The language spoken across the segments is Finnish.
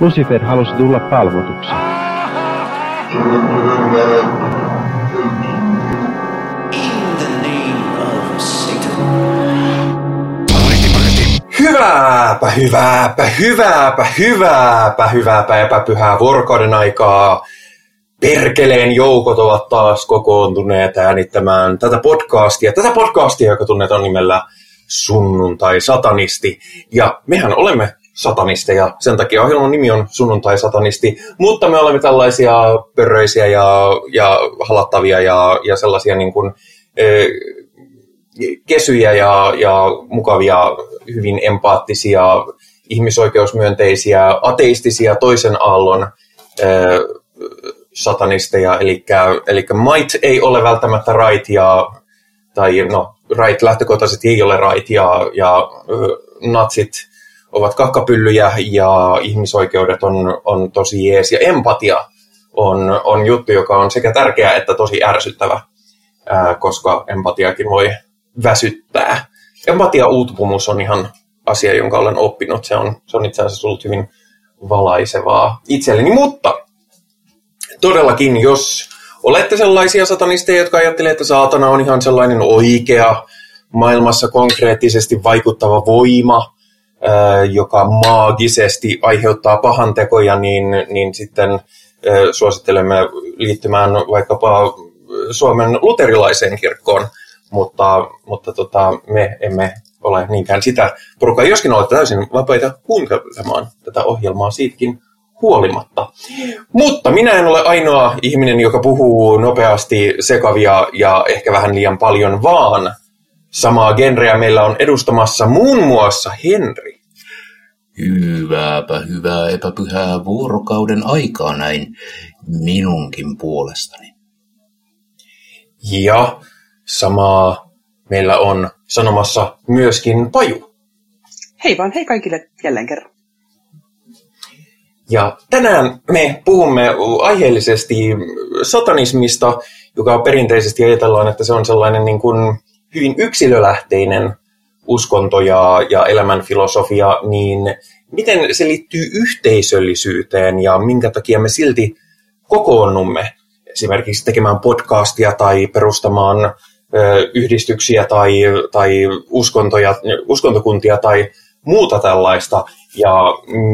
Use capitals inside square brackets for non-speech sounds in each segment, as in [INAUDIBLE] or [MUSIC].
Lucifer halusi tulla palvotuksi. Hyvääpä, hyvääpä, hyvääpä, hyvääpä, hyvääpä epäpyhää vuorokauden aikaa. Perkeleen joukot ovat taas kokoontuneet äänittämään tätä podcastia. Tätä podcastia, joka tunnetaan nimellä Sunnuntai-satanisti. Ja mehän olemme satanisteja, sen takia ohjelman nimi on Sunnuntai-satanisti, mutta me olemme tällaisia pörröisiä ja, ja halattavia ja, ja sellaisia niin kuin, e, kesyjä ja, ja mukavia, hyvin empaattisia, ihmisoikeusmyönteisiä, ateistisia toisen aallon e, satanisteja, eli, might ei ole välttämättä right, ja, tai no, right lähtökohtaisesti ei ole right, ja, ja natsit ovat kakkapyllyjä, ja ihmisoikeudet on, on tosi jees, ja empatia on, on juttu, joka on sekä tärkeä että tosi ärsyttävä, ää, koska empatiakin voi väsyttää. Empatia-uutupumus on ihan asia, jonka olen oppinut. Se on, se on itse asiassa ollut hyvin valaisevaa itselleni, mutta todellakin, jos olette sellaisia satanisteja, jotka ajattelee, että saatana on ihan sellainen oikea, maailmassa konkreettisesti vaikuttava voima, joka maagisesti aiheuttaa pahantekoja, niin, niin sitten suosittelemme liittymään vaikkapa Suomen luterilaiseen kirkkoon, mutta, mutta tota, me emme ole niinkään sitä porukkaa, joskin olette täysin vapaita kuuntelemaan tätä ohjelmaa siitäkin huolimatta. Mutta minä en ole ainoa ihminen, joka puhuu nopeasti sekavia ja ehkä vähän liian paljon, vaan samaa genreä meillä on edustamassa muun muassa Henri. Hyvääpä hyvää epäpyhää vuorokauden aikaa näin minunkin puolestani. Ja samaa meillä on sanomassa myöskin Paju. Hei vaan, hei kaikille jälleen kerran. Ja tänään me puhumme aiheellisesti satanismista, joka perinteisesti ajatellaan, että se on sellainen niin kuin hyvin yksilölähteinen uskonto ja, ja elämänfilosofia, niin miten se liittyy yhteisöllisyyteen ja minkä takia me silti kokoonnumme esimerkiksi tekemään podcastia tai perustamaan ö, yhdistyksiä tai, tai uskontoja, uskontokuntia tai muuta tällaista, ja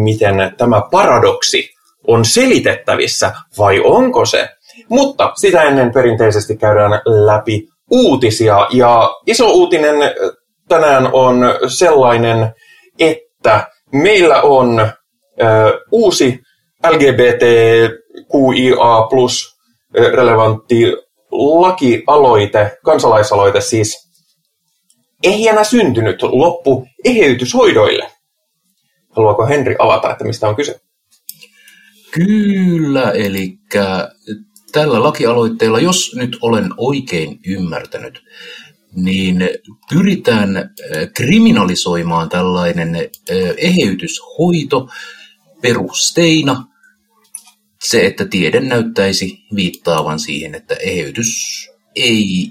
miten tämä paradoksi on selitettävissä vai onko se. Mutta sitä ennen perinteisesti käydään läpi uutisia, ja iso uutinen tänään on sellainen, että meillä on ö, uusi LGBTQIA plus relevantti lakialoite, kansalaisaloite siis, ehjänä syntynyt loppu eheytyshoidoille. Haluaako Henri avata, että mistä on kyse? Kyllä, eli tällä lakialoitteella, jos nyt olen oikein ymmärtänyt, niin pyritään äh, kriminalisoimaan tällainen äh, eheytyshoito perusteina se, että tiede näyttäisi viittaavan siihen, että eheytys ei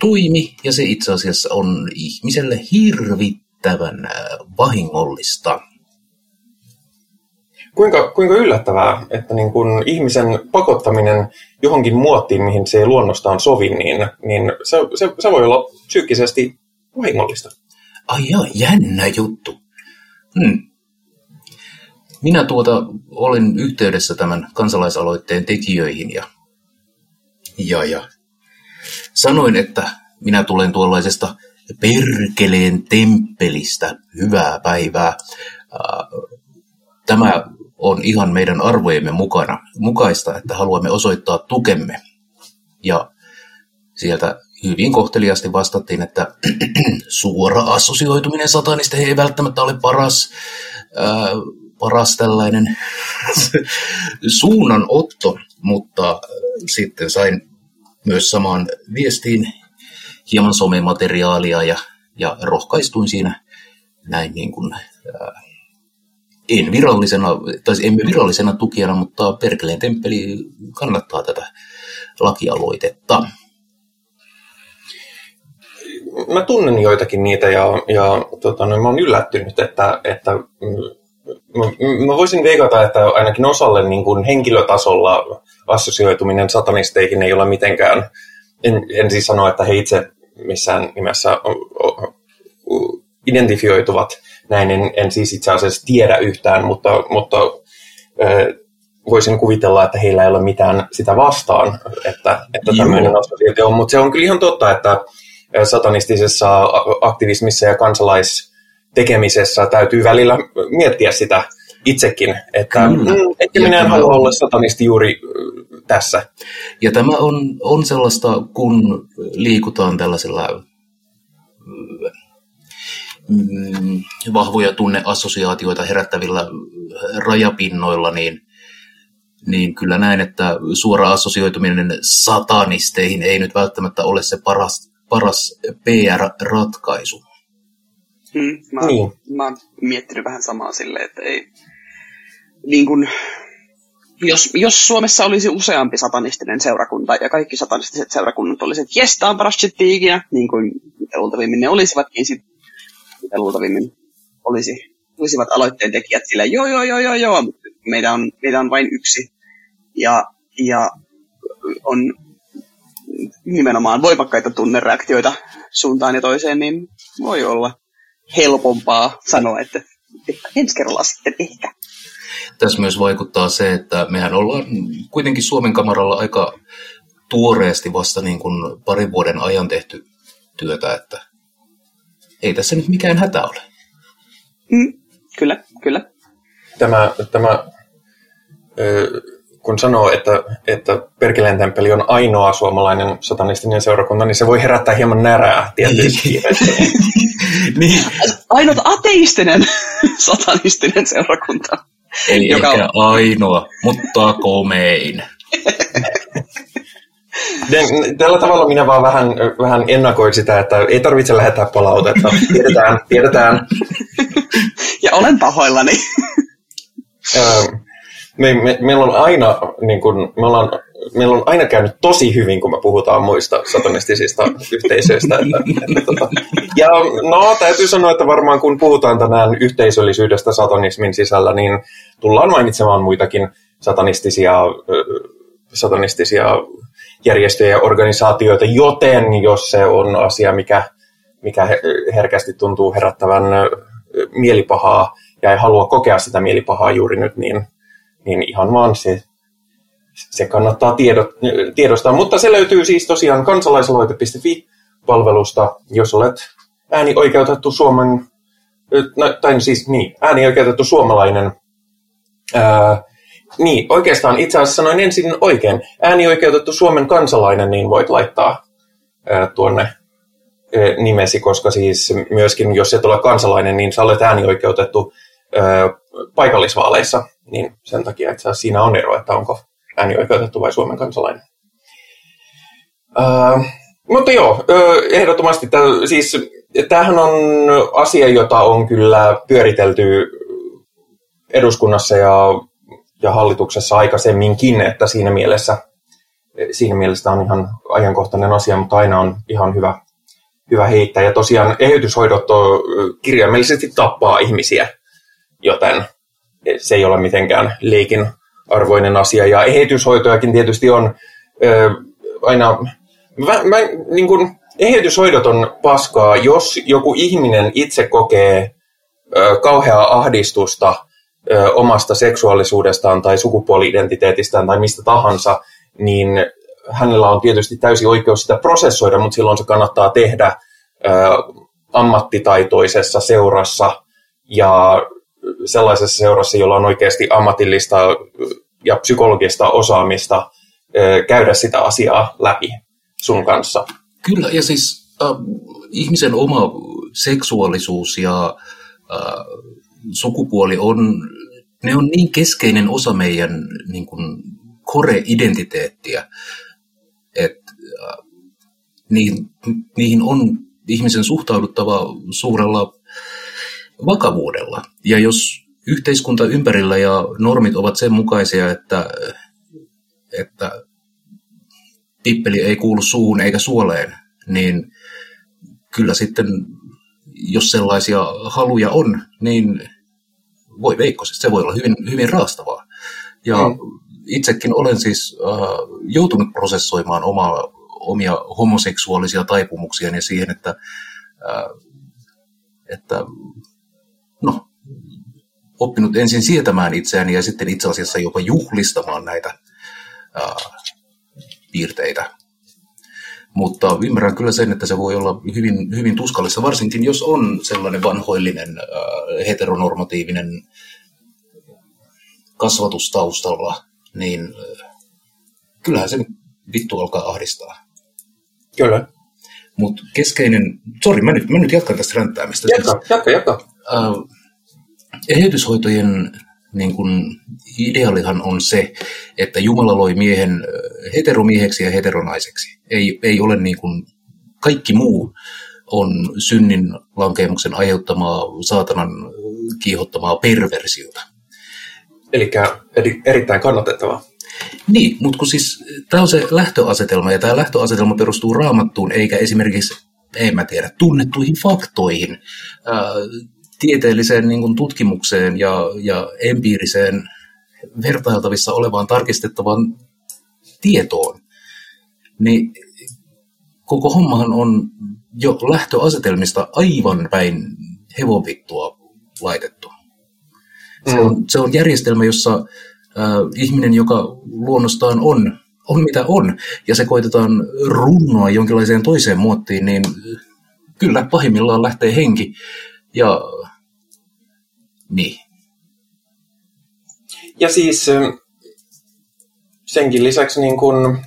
toimi ja se itse asiassa on ihmiselle hirvittävän äh, vahingollista. Kuinka, kuinka yllättävää, että niin kun ihmisen pakottaminen johonkin muottiin, mihin se ei luonnostaan sovi, niin, niin se, se, se voi olla psyykkisesti vahingollista. Ai joo, jännä juttu. Hmm. Minä tuota olin yhteydessä tämän kansalaisaloitteen tekijöihin ja, ja, ja sanoin, että minä tulen tuollaisesta perkeleen temppelistä hyvää päivää. Tämä on ihan meidän arvojemme mukana, mukaista, että haluamme osoittaa tukemme. Ja sieltä hyvin kohteliasti vastattiin, että [CLEARS THROAT] suora assosioituminen satanista ei välttämättä ole paras, ää, paras tällainen [LAUGHS] suunnanotto, mutta sitten sain myös samaan viestiin hieman somemateriaalia ja, ja rohkaistuin siinä näin niin kuin, ää, en virallisena, tai emme virallisena tukijana, mutta Perkeleen temppeli kannattaa tätä lakialoitetta. Mä tunnen joitakin niitä ja, ja tota, no, mä oon yllättynyt, että, että mä, mä voisin veikata, että ainakin osalle niin kuin henkilötasolla assosioituminen satanisteihin ei ole mitenkään, en, en siis sano, että he itse missään nimessä identifioituvat näin, en, en siis itse asiassa tiedä yhtään, mutta, mutta voisin kuvitella, että heillä ei ole mitään sitä vastaan, että, että tämmöinen assosiaatio on. Mutta se on kyllä ihan totta, että satanistisessa aktivismissa ja kansalaistekemisessä täytyy välillä miettiä sitä itsekin, että mm, ehkä minä en halua olla satanisti juuri tässä. Ja tämä on, on sellaista, kun liikutaan tällaisella mm, vahvoja tunneassosiaatioita herättävillä rajapinnoilla, niin niin kyllä näen, että suora assosioituminen satanisteihin ei nyt välttämättä ole se paras, paras PR-ratkaisu. Hmm, mä, niin. mä oon miettinyt vähän samaa silleen, että ei, niin kun, jos, jos Suomessa olisi useampi satanistinen seurakunta ja kaikki satanistiset seurakunnat olisivat, että jes, tämä on paras niin kuin mitä luultavimmin ne olisivat, niin sitten mitä luultavimmin olisi, olisivat aloitteen tekijät silleen, joo, joo, joo, joo, joo, meidän on, meidän on vain yksi ja, ja on nimenomaan voimakkaita tunnereaktioita suuntaan ja toiseen, niin voi olla helpompaa sanoa, että, että ensi kerralla sitten ehkä. Tässä myös vaikuttaa se, että mehän ollaan kuitenkin Suomen kamaralla aika tuoreesti vasta niin kuin parin vuoden ajan tehty työtä, että ei tässä nyt mikään hätä ole. Mm, kyllä, kyllä. Tämä, tämä ö, kun sanoo, että, että Perkeleen temppeli on ainoa suomalainen satanistinen seurakunta, niin se voi herättää hieman närää tietysti. [LAUGHS] niin. Ainut ateistinen [LAUGHS] satanistinen seurakunta. Ei joka ehkä on... ainoa, mutta komein. [LAUGHS] Tällä tavalla minä vaan vähän, vähän ennakoin sitä, että ei tarvitse lähettää palautetta. Tiedetään, tiedetään. Ja olen pahoillani me, me, meillä on aina, niin kun, me ollaan, meillä on aina käynyt tosi hyvin, kun me puhutaan muista satanistisista yhteisöistä. Että, että, tota. Ja no, täytyy sanoa, että varmaan kun puhutaan tänään yhteisöllisyydestä satanismin sisällä, niin tullaan mainitsemaan muitakin satanistisia, satanistisia järjestöjä ja organisaatioita, joten jos se on asia, mikä, mikä herkästi tuntuu herättävän mielipahaa ja ei halua kokea sitä mielipahaa juuri nyt, niin niin ihan vaan se, se kannattaa tiedot, tiedostaa. Mutta se löytyy siis tosiaan kansalaisaloite.fi-palvelusta, jos olet äänioikeutettu Suomen, no, tai siis niin, äänioikeutettu suomalainen. Ää, niin, oikeastaan itse asiassa sanoin ensin oikein. Äänioikeutettu Suomen kansalainen, niin voit laittaa ää, tuonne ää, nimesi, koska siis myöskin jos et ole kansalainen, niin sä olet äänioikeutettu ää, paikallisvaaleissa niin sen takia että siinä on ero, että onko äänioikeutettu vai Suomen kansalainen. Uh, mutta joo, ehdottomasti, tämä, siis tämähän on asia, jota on kyllä pyöritelty eduskunnassa ja, ja hallituksessa aikaisemminkin, että siinä mielessä, siinä mielessä on ihan ajankohtainen asia, mutta aina on ihan hyvä, hyvä heittää. Ja tosiaan eheytyshoidot kirjaimellisesti tappaa ihmisiä, joten se ei ole mitenkään leikin arvoinen asia. Ja eheytyshoitojakin tietysti on ö, aina, mä, mä, niin kun, eheytyshoidot on paskaa, jos joku ihminen itse kokee ö, kauheaa ahdistusta ö, omasta seksuaalisuudestaan tai sukupuoli-identiteetistään tai mistä tahansa, niin hänellä on tietysti täysi oikeus sitä prosessoida, mutta silloin se kannattaa tehdä ö, ammattitaitoisessa seurassa ja sellaisessa seurassa, jolla on oikeasti ammatillista ja psykologista osaamista käydä sitä asiaa läpi sun kanssa. Kyllä, ja siis äh, ihmisen oma seksuaalisuus ja äh, sukupuoli on, ne on niin keskeinen osa meidän niin kuin, core-identiteettiä, että äh, niihin, niihin on ihmisen suhtauduttava suurella vakavuudella. Ja jos yhteiskunta ympärillä ja normit ovat sen mukaisia, että, että tippeli ei kuulu suuhun eikä suoleen, niin kyllä sitten, jos sellaisia haluja on, niin voi veikkosesta, se voi olla hyvin, hyvin raastavaa. Ja mm. itsekin olen siis äh, joutunut prosessoimaan omaa, omia homoseksuaalisia taipumuksia ja siihen, että, äh, että no, oppinut ensin sietämään itseäni ja sitten itse asiassa jopa juhlistamaan näitä äh, piirteitä. Mutta ymmärrän kyllä sen, että se voi olla hyvin, hyvin tuskallista, varsinkin jos on sellainen vanhoillinen äh, heteronormatiivinen kasvatustaustalla, niin äh, kyllähän se vittu alkaa ahdistaa. Kyllä. Mutta keskeinen, sori, mä nyt, mä nyt jatkan tästä ränttäämistä. Jatka, jatka, jatka. Äh, eheytyshoitojen niin kun, ideaalihan on se, että Jumala loi miehen heteromieheksi ja heteronaiseksi. Ei, ei ole niin kun, kaikki muu on synnin lankeemuksen aiheuttamaa saatanan kiihottamaa perversiota. Eli erittäin kannatettavaa. Niin, mutta kun siis tämä on se lähtöasetelma, ja tämä lähtöasetelma perustuu raamattuun, eikä esimerkiksi, en mä tiedä, tunnettuihin faktoihin tieteelliseen niin kuin tutkimukseen ja, ja empiiriseen vertailtavissa olevaan tarkistettavaan tietoon, niin koko hommahan on jo lähtöasetelmista aivan päin hevonvittua laitettu. Mm. Se, on, se on järjestelmä, jossa äh, ihminen, joka luonnostaan on, on mitä on, ja se koitetaan runnoa jonkinlaiseen toiseen muottiin, niin kyllä pahimmillaan lähtee henki. Ja niin. Ja siis senkin lisäksi niin kun,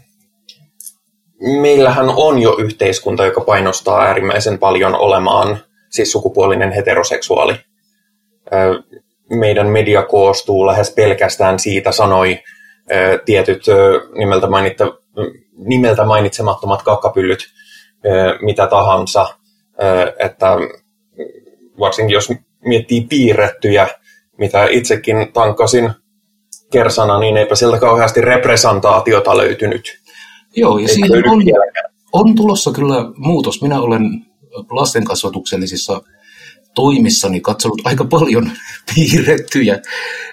meillähän on jo yhteiskunta, joka painostaa äärimmäisen paljon olemaan siis sukupuolinen heteroseksuaali. Meidän media koostuu lähes pelkästään siitä, sanoi tietyt nimeltä, mainitta, nimeltä mainitsemattomat kakkapyllyt, mitä tahansa, että varsinkin jos miettii piirrettyjä, mitä itsekin tankasin kersana, niin eipä sieltä kauheasti representaatiota löytynyt. Joo, ja siihen on, on tulossa kyllä muutos. Minä olen lastenkasvatuksellisissa toimissani katsonut aika paljon [LAUGHS] piirrettyjä,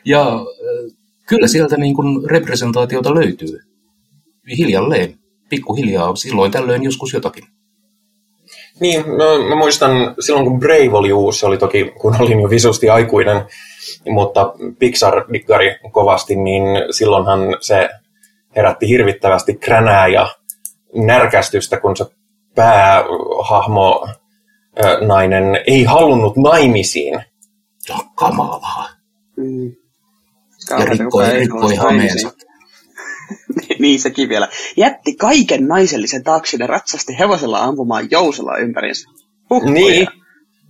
ja kyllä sieltä niin kuin representaatiota löytyy. Hiljalleen, pikkuhiljaa, silloin tällöin joskus jotakin. Niin, mä, mä muistan silloin kun Brave oli uusi, se oli toki kun olin jo visusti aikuinen, mutta Pixar-dikkari kovasti, niin silloinhan se herätti hirvittävästi kränää ja närkästystä, kun se päähahmo nainen ei halunnut naimisiin. On kamalaa. Mm. Ja rikkoi, rikkoi hameensa. [LAUGHS] niin sekin vielä. Jätti kaiken naisellisen taakse ja ratsasti hevosella ampumaan jousella ympäriinsä. Huh, niin.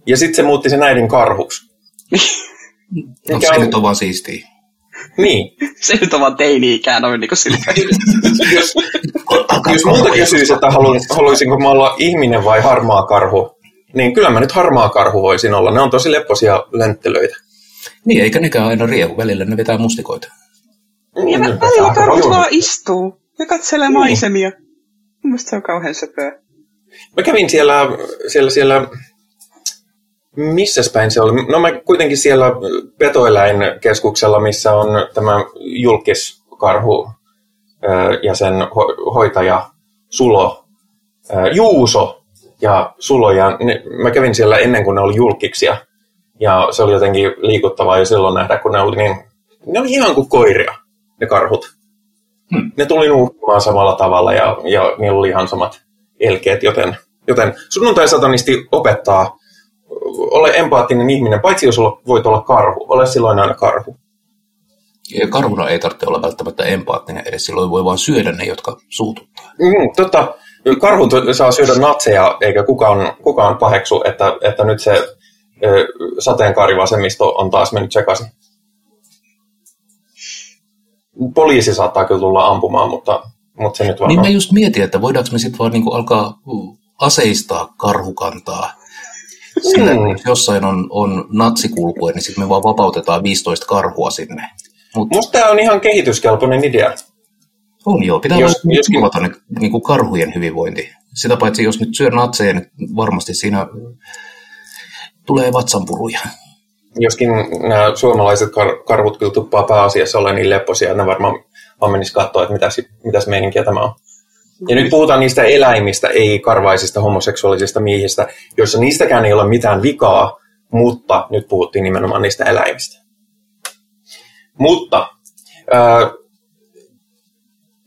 Ja sitten se muutti sen äidin karhuksi. [LAUGHS] no, se on... nyt on vaan siistiä. Niin. [LAUGHS] se nyt on vaan teini-ikään noin niin kuin jos, jos multa kysyisi, että haluaisinko mä olla ihminen vai harmaa karhu, niin kyllä mä nyt harmaa karhu voisin olla. Ne on tosi lepposia lenttelöitä. Niin, eikä nekään aina riehu. Välillä ne vetää mustikoita. Ja mä välillä karhut vaan istuu ja katselee niin. maisemia. Mielestäni se on kauhean söpöä. Mä kävin siellä, siellä, siellä missä päin se oli? No mä kuitenkin siellä petoeläinkeskuksella, missä on tämä julkiskarhu ja sen ho- hoitaja Sulo, Juuso ja Sulo. Ja ne, mä kävin siellä ennen kuin ne oli julkiksia. Ja se oli jotenkin liikuttavaa jo silloin nähdä, kun ne oli niin, ne oli ihan kuin koiria ne karhut. Hmm. Ne tuli nuuhkimaan samalla tavalla ja, ja niillä oli ihan samat elkeet, joten, joten sunnuntai-satanisti opettaa ole empaattinen ihminen, paitsi jos voit olla karhu, ole silloin aina karhu. Ja karhuna ei tarvitse olla välttämättä empaattinen, edes silloin voi vain syödä ne, jotka suututtaa. Mm, totta, karhut saa syödä natseja, eikä kukaan, kukaan paheksu, että, että nyt se sateenkaarivasemmisto on taas mennyt sekaisin poliisi saattaa kyllä tulla ampumaan, mutta, mutta se nyt vaan Niin mä just mietin, että voidaanko me sitten vaan niinku alkaa aseistaa karhukantaa. Sillä mm. jos jossain on, on natsikulkue, niin sitten me vaan vapautetaan 15 karhua sinne. Mut... Musta tämä on ihan kehityskelpoinen idea. On joo, pitää jos, joskin... ne, niin kuin karhujen hyvinvointi. Sitä paitsi jos nyt syö natseja, niin varmasti siinä tulee vatsanpuruja. Joskin nämä suomalaiset kar- karvut kyllä tuppaa pääasiassa olla niin lepposia, että ne varmaan vaan menisi katsoa, että mitäs, mitäs meininkiä tämä on. Ja nyt puhutaan niistä eläimistä, ei karvaisista homoseksuaalisista miehistä, joissa niistäkään ei ole mitään vikaa, mutta nyt puhuttiin nimenomaan niistä eläimistä. Mutta äh,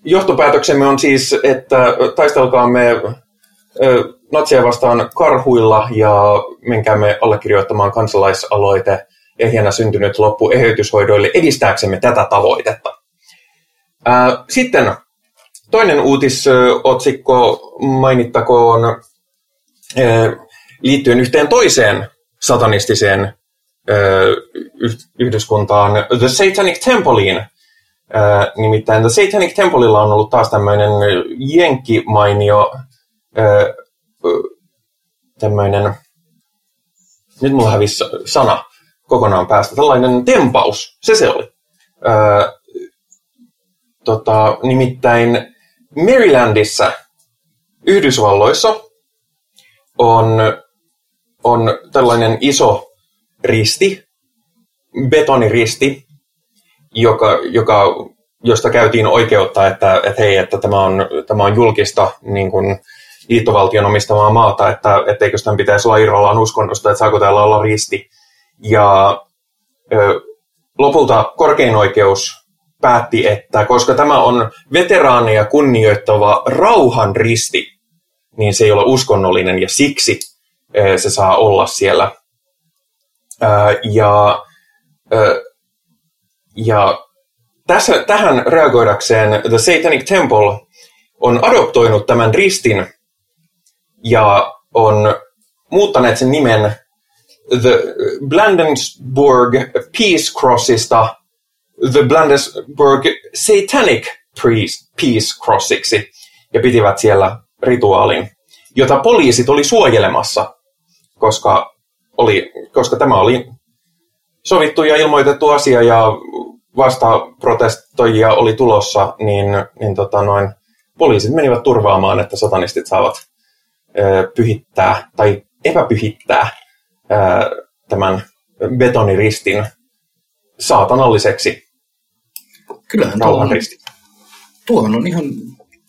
johtopäätöksemme on siis, että taistelkaamme äh, natsia vastaan karhuilla ja menkäämme allekirjoittamaan kansalaisaloite ehjänä syntynyt loppu eheytyshoidoille edistääksemme tätä tavoitetta. Sitten toinen uutisotsikko mainittakoon liittyen yhteen toiseen satanistiseen yhdyskuntaan, The Satanic Templeiin. Nimittäin The Satanic Templeilla on ollut taas tämmöinen jenkkimainio tämmöinen, nyt mulla hävisi sana kokonaan päästä, tällainen tempaus, se se oli. Öö, tota, nimittäin Marylandissa, Yhdysvalloissa, on, on tällainen iso risti, betoniristi, joka, joka, josta käytiin oikeutta, että, että hei, että tämä on, tämä on julkista niin kuin, liittovaltion omistamaa maata, että etteikö tämän pitäisi olla irrallaan uskonnosta, että saako täällä olla risti. Ja ö, lopulta korkein oikeus päätti, että koska tämä on veteraaneja kunnioittava rauhan risti, niin se ei ole uskonnollinen ja siksi ö, se saa olla siellä. Ö, ja, ö, ja tässä, tähän reagoidakseen The Satanic Temple on adoptoinut tämän ristin ja on muuttaneet sen nimen The Blandensburg Peace Crossista. The Blandensburg Satanic Peace Crossiksi. Ja pitivät siellä rituaalin, jota poliisit oli suojelemassa, koska, oli, koska tämä oli sovittu ja ilmoitettu asia ja vasta protestoijia oli tulossa, niin, niin tota noin, poliisit menivät turvaamaan, että satanistit saavat pyhittää tai epäpyhittää tämän betoniristin saatanalliseksi Kyllähän tuohon, tuohon on ihan,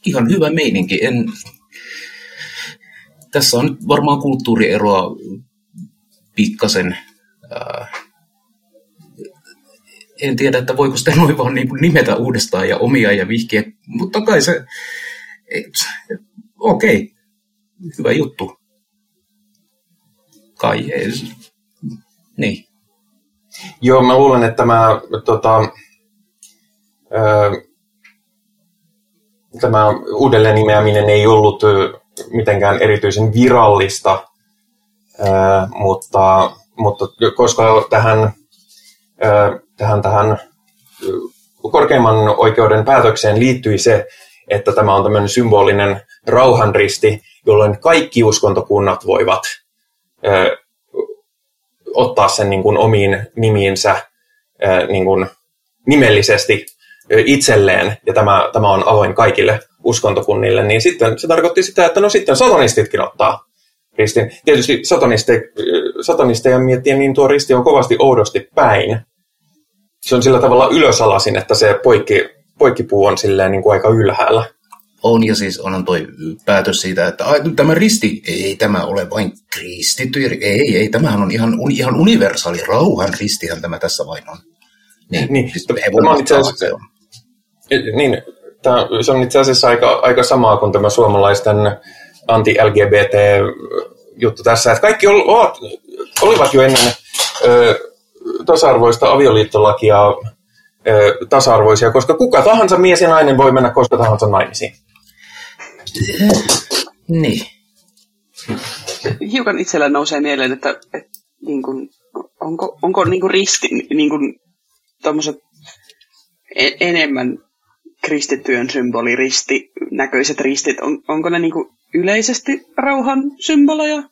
ihan hyvä meininki. En, tässä on nyt varmaan kulttuurieroa pikkasen. en tiedä, että voiko sitä [LAUGHS] noin vaan niin nimetä uudestaan ja omia ja vihkiä, mutta kai se, okei, okay, hyvä juttu. Kai, ei, niin. Joo, mä luulen, että tämä, tota, öö, tämä uudelleen nimeäminen ei ollut mitenkään erityisen virallista, öö, mutta, mutta koska tähän, öö, tähän, tähän korkeimman oikeuden päätökseen liittyi se, että tämä on tämmöinen symbolinen rauhanristi, jolloin kaikki uskontokunnat voivat ö, ottaa sen niin kuin omiin nimiinsä ö, niin kuin nimellisesti itselleen, ja tämä, tämä on avoin kaikille uskontokunnille, niin sitten se tarkoitti sitä, että no sitten satanistitkin ottaa ristin. Tietysti satanisteja, satanisteja miettiä, niin tuo risti on kovasti oudosti päin. Se on sillä tavalla ylösalasin, että se poikki, poikkipuu on silleen niin kuin aika ylhäällä. On, ja siis onhan toi päätös siitä, että ai, tämä risti, ei tämä ole vain kristitty, ei, ei, tämähän on ihan, ihan universaali rauhan ristihän tämä tässä vain on. Niin, niin siis tämä on itse asiassa, se on. Niin, tämä, se on itse asiassa aika, aika samaa kuin tämä suomalaisten anti-LGBT-juttu tässä, että kaikki ovat, olivat jo ennen ö, tasa-arvoista avioliittolakia ö, tasa-arvoisia, koska kuka tahansa mies ja nainen voi mennä koska tahansa naimisiin. Niin. Hiukan itsellä nousee mieleen, että, että niin kuin, onko, onko niin kuin risti, niin kuin, en, enemmän kristittyjen symboli, risti, näköiset ristit, on, onko ne niin kuin yleisesti rauhan symboleja?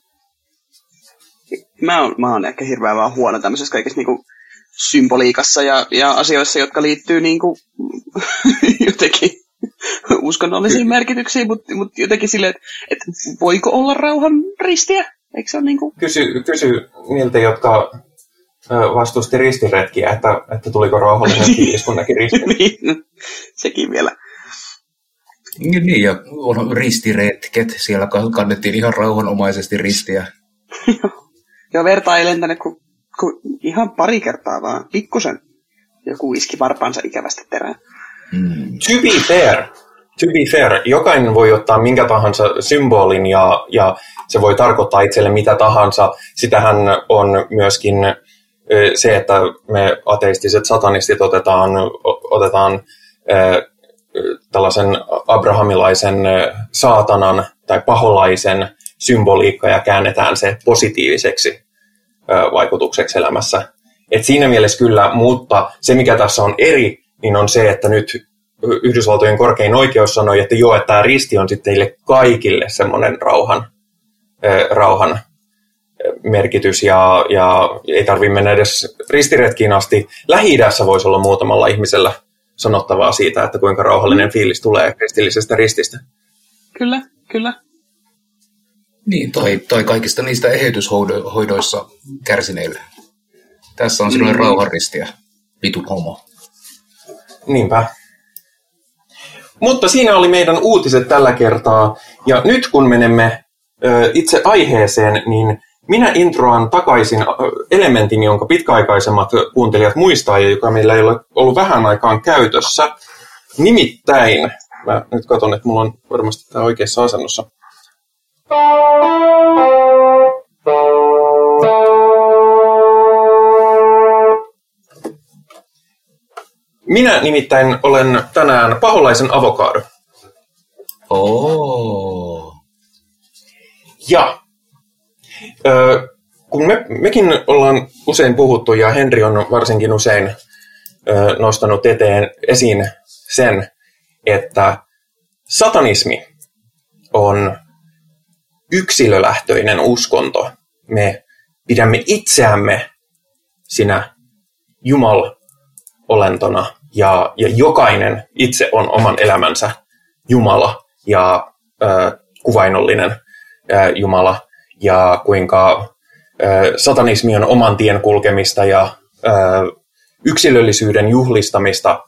Mä oon, mä oon ehkä hirveän vaan huono tämmöisessä kaikessa niin kuin symboliikassa ja, ja asioissa, jotka liittyy niin kuin, [LAUGHS] jotenkin uskonnollisiin merkityksiin, mutta, mutta jotenkin silleen, että, että voiko olla rauhan ristiä? Eikö se ole niin kuin... kysy, kysy niiltä, jotka vastusti ristiretkiä, että, että tuliko rauhallinen [LAUGHS] fiilis, kun näki ristin. [LAUGHS] niin, sekin vielä. Niin, ja on ristiretket. Siellä kannettiin ihan rauhanomaisesti ristiä. Joo, verta ei lentänyt kuin, kuin ihan pari kertaa vaan, pikkusen. Joku iski varpaansa ikävästi terään. Mm. To be fair, to be fair, jokainen voi ottaa minkä tahansa symbolin ja, ja se voi tarkoittaa itselle mitä tahansa. Sitähän on myöskin se, että me ateistiset satanistit otetaan, otetaan tällaisen abrahamilaisen saatanan tai paholaisen symboliikka ja käännetään se positiiviseksi vaikutukseksi elämässä. Et siinä mielessä kyllä, mutta se mikä tässä on eri, niin on se, että nyt Yhdysvaltojen korkein oikeus sanoi, että joo, että tämä risti on sitten teille kaikille semmoinen rauhan, rauhan merkitys ja, ja ei tarvitse mennä edes ristiretkiin asti. lähi voisi olla muutamalla ihmisellä sanottavaa siitä, että kuinka rauhallinen fiilis tulee kristillisestä rististä. Kyllä, kyllä. Niin, tai, tai kaikista niistä eheytyshoidoissa kärsineille. Tässä on sellainen mm. rauhanristiä, vitun homo. Niinpä. Mutta siinä oli meidän uutiset tällä kertaa. Ja nyt kun menemme ö, itse aiheeseen, niin minä introan takaisin elementin, jonka pitkäaikaisemmat kuuntelijat muistaa ja joka meillä ei ole ollut vähän aikaan käytössä. Nimittäin, mä nyt katson, että mulla on varmasti tämä oikeassa asennossa. Minä nimittäin olen tänään paholaisen avokaado. Oh. Ja ö, kun me, mekin ollaan usein puhuttu ja Henri on varsinkin usein ö, nostanut eteen esiin sen, että satanismi on yksilölähtöinen uskonto. Me pidämme itseämme sinä Jumal-olentona ja, ja jokainen itse on oman elämänsä Jumala ja ö, kuvainnollinen ö, Jumala ja kuinka ö, satanismi on oman tien kulkemista ja ö, yksilöllisyyden juhlistamista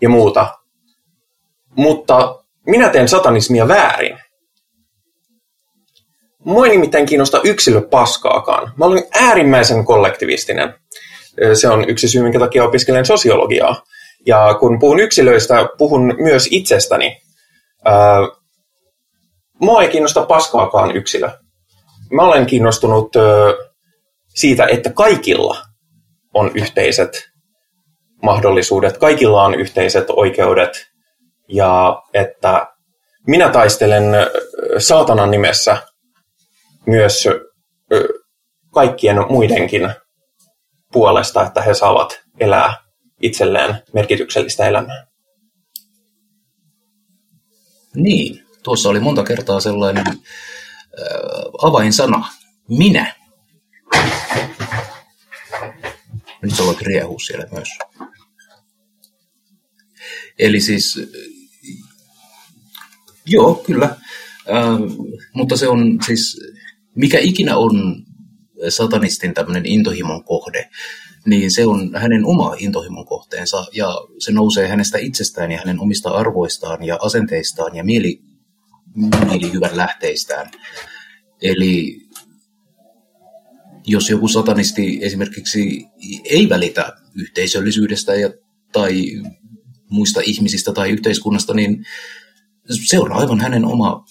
ja muuta. Mutta minä teen satanismia väärin. Mua ei nimittäin kiinnosta yksilö paskaakaan. Mä olen äärimmäisen kollektivistinen. Se on yksi syy, minkä takia opiskelen sosiologiaa. Ja kun puhun yksilöistä, puhun myös itsestäni. Mua ei kiinnosta paskaakaan yksilö. Mä olen kiinnostunut siitä, että kaikilla on yhteiset mahdollisuudet, kaikilla on yhteiset oikeudet ja että minä taistelen saatanan nimessä myös kaikkien muidenkin puolesta, että he saavat elää itselleen merkityksellistä elämää. Niin, tuossa oli monta kertaa sellainen äh, avainsana, minä. Nyt sä voit riehua siellä myös. Eli siis, joo, kyllä. Äh, mutta se on siis, mikä ikinä on satanistin tämmöinen intohimon kohde, niin se on hänen oma intohimon kohteensa ja se nousee hänestä itsestään ja hänen omista arvoistaan ja asenteistaan ja mieli, mielihyvän lähteistään. Eli jos joku satanisti esimerkiksi ei välitä yhteisöllisyydestä ja, tai muista ihmisistä tai yhteiskunnasta, niin se on aivan hänen oma,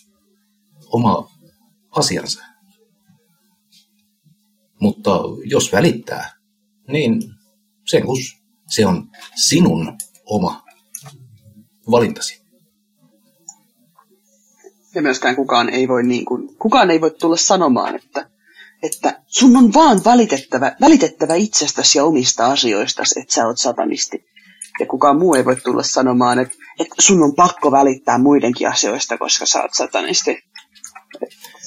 oma asiansa. Mutta jos välittää, niin kun se on sinun oma valintasi. Ja myöskään kukaan ei voi, niin kuin, kukaan ei voi tulla sanomaan, että, että sun on vaan välitettävä, välitettävä itsestäsi ja omista asioistasi, että sä oot satanisti. Ja kukaan muu ei voi tulla sanomaan, että, että sun on pakko välittää muidenkin asioista, koska sä oot satanisti.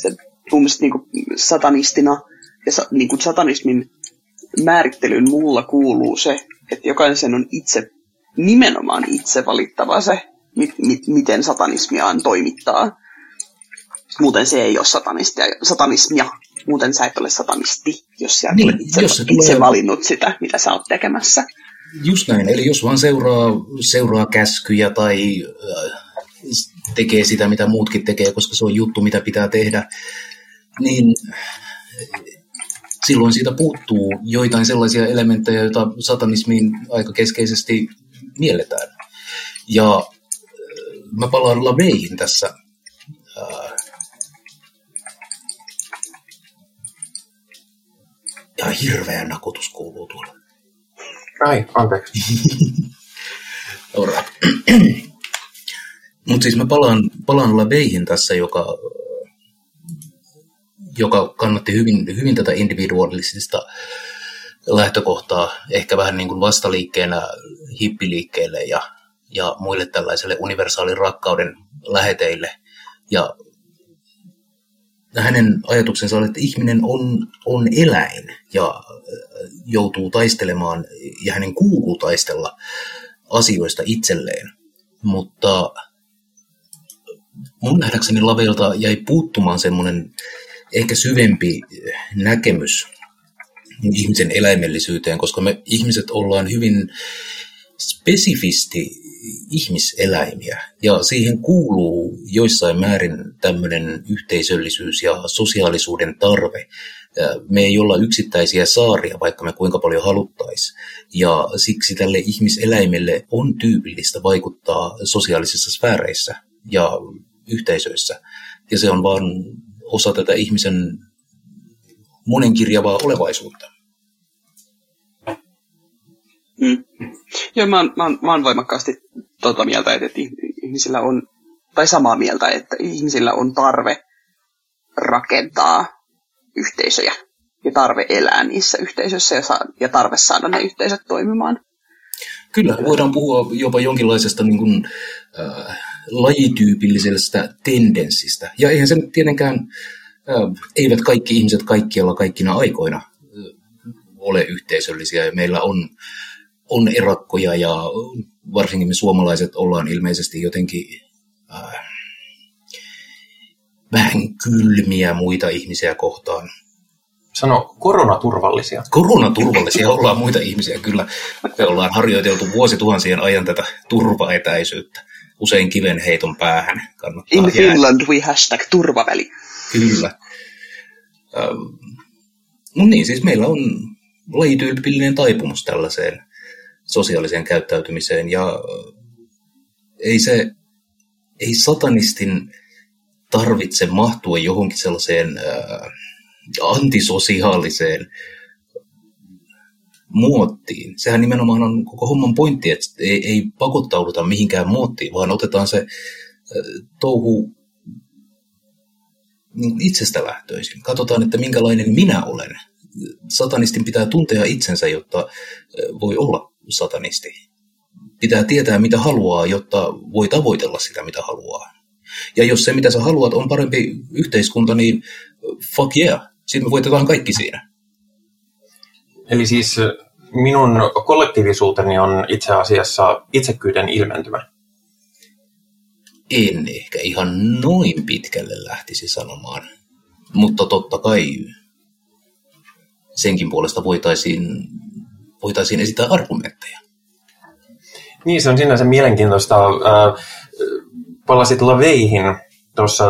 Se, mun mielestä niin kuin satanistina ja sa, niin kuin satanismin määrittelyyn mulla kuuluu se, että jokaisen on itse, nimenomaan itse valittava se, mit, mit, miten satanismiaan toimittaa. Muuten se ei ole satanistia, satanismia. muuten sä et ole satanisti, jos sä niin, itse, jos itse tulee... valinnut sitä, mitä sä oot tekemässä. Just näin, eli jos vaan seuraa, seuraa käskyjä tai äh, tekee sitä, mitä muutkin tekee, koska se on juttu, mitä pitää tehdä, niin silloin siitä puuttuu joitain sellaisia elementtejä, joita satanismiin aika keskeisesti mielletään. Ja äh, mä palaan Laveihin tässä. Äh, ja hirveä nakutus kuuluu tuolla. Ai, anteeksi. [LAUGHS] [CLEARS THROAT] Mutta siis mä palaan, palaan Laveihin tässä, joka joka kannatti hyvin, hyvin tätä individualistista lähtökohtaa, ehkä vähän niin kuin vastaliikkeenä hippiliikkeelle ja, ja muille tällaiselle universaalin rakkauden läheteille. Ja hänen ajatuksensa oli, että ihminen on, on eläin ja joutuu taistelemaan ja hänen kuuluu taistella asioista itselleen. Mutta mun nähdäkseni Lavelta jäi puuttumaan semmoinen ehkä syvempi näkemys ihmisen eläimellisyyteen, koska me ihmiset ollaan hyvin spesifisti ihmiseläimiä ja siihen kuuluu joissain määrin tämmöinen yhteisöllisyys ja sosiaalisuuden tarve. Me ei olla yksittäisiä saaria, vaikka me kuinka paljon haluttaisiin. Ja siksi tälle ihmiseläimelle on tyypillistä vaikuttaa sosiaalisissa sfääreissä ja yhteisöissä. Ja se on vaan osa tätä ihmisen monenkirjavaa olevaisuutta. Mm. Joo, mä oon, mä, oon, mä oon voimakkaasti tuota mieltä, että ihmisillä on, tai samaa mieltä, että ihmisillä on tarve rakentaa yhteisöjä ja tarve elää niissä yhteisöissä ja, saa, ja tarve saada ne yhteisöt toimimaan. Kyllä, voidaan puhua jopa jonkinlaisesta niin kuin, äh, lajityypillisestä tendenssistä. Ja eihän se nyt tietenkään, eivät kaikki ihmiset kaikkialla kaikkina aikoina ole yhteisöllisiä. Ja meillä on, on erakkoja ja varsinkin me suomalaiset ollaan ilmeisesti jotenkin äh, vähän kylmiä muita ihmisiä kohtaan. Sano koronaturvallisia. Koronaturvallisia ollaan muita ihmisiä, kyllä. Me ollaan harjoiteltu vuosituhansien ajan tätä turvaetäisyyttä usein kiven heiton päähän. Kannattaa In Finland we hashtag turvaväli. Kyllä. Ähm, no niin, siis meillä on lajityypillinen taipumus tällaiseen sosiaaliseen käyttäytymiseen ja ei se, ei satanistin tarvitse mahtua johonkin sellaiseen äh, antisosiaaliseen muottiin. Sehän nimenomaan on koko homman pointti, että ei, ei pakottauduta mihinkään muottiin, vaan otetaan se touhu niin itsestä lähtöisin. Katsotaan, että minkälainen minä olen. Satanistin pitää tuntea itsensä, jotta voi olla satanisti. Pitää tietää, mitä haluaa, jotta voi tavoitella sitä, mitä haluaa. Ja jos se, mitä sä haluat, on parempi yhteiskunta, niin fuck yeah, sitten me voitetaan kaikki siinä. Eli siis minun kollektiivisuuteni on itse asiassa itsekyyden ilmentymä. En ehkä ihan noin pitkälle lähtisi sanomaan, mutta totta kai senkin puolesta voitaisiin, voitaisiin esittää argumentteja. Niin, se on sinänsä mielenkiintoista. Palasit laveihin tuossa.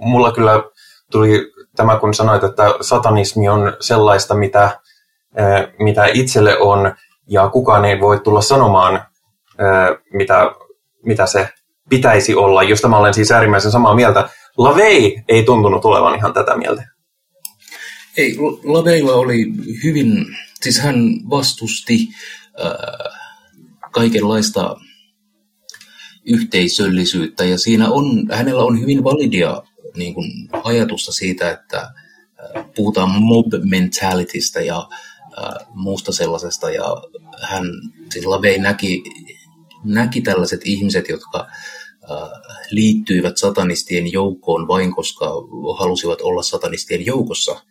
Mulla kyllä tuli tämä, kun sanoit, että satanismi on sellaista, mitä mitä itselle on, ja kukaan ei voi tulla sanomaan, mitä, mitä se pitäisi olla, josta mä olen siis äärimmäisen samaa mieltä. Lavei ei tuntunut olevan ihan tätä mieltä. Ei, Laveilla oli hyvin, siis hän vastusti äh, kaikenlaista yhteisöllisyyttä ja siinä on, hänellä on hyvin validia niin kuin, ajatusta siitä, että äh, puhutaan mob mentalitystä ja äh, muusta sellaisesta ja hän siis Lavey näki, näki tällaiset ihmiset, jotka äh, liittyivät satanistien joukkoon vain koska halusivat olla satanistien joukossa,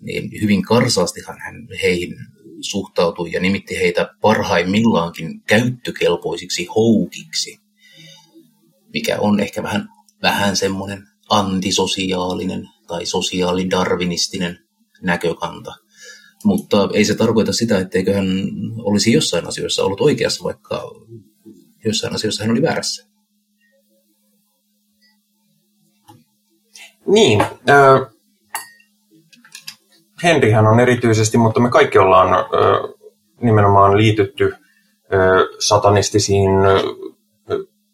niin hyvin karsaastihan hän heihin suhtautui ja nimitti heitä parhaimmillaankin käyttökelpoisiksi houkiksi, mikä on ehkä vähän, vähän semmoinen antisosiaalinen tai sosiaalidarvinistinen näkökanta. Mutta ei se tarkoita sitä, etteikö hän olisi jossain asioissa ollut oikeassa, vaikka jossain asioissa hän oli väärässä. Niin. Äh, Henrihän on erityisesti, mutta me kaikki ollaan äh, nimenomaan liitytty äh, satanistisiin äh,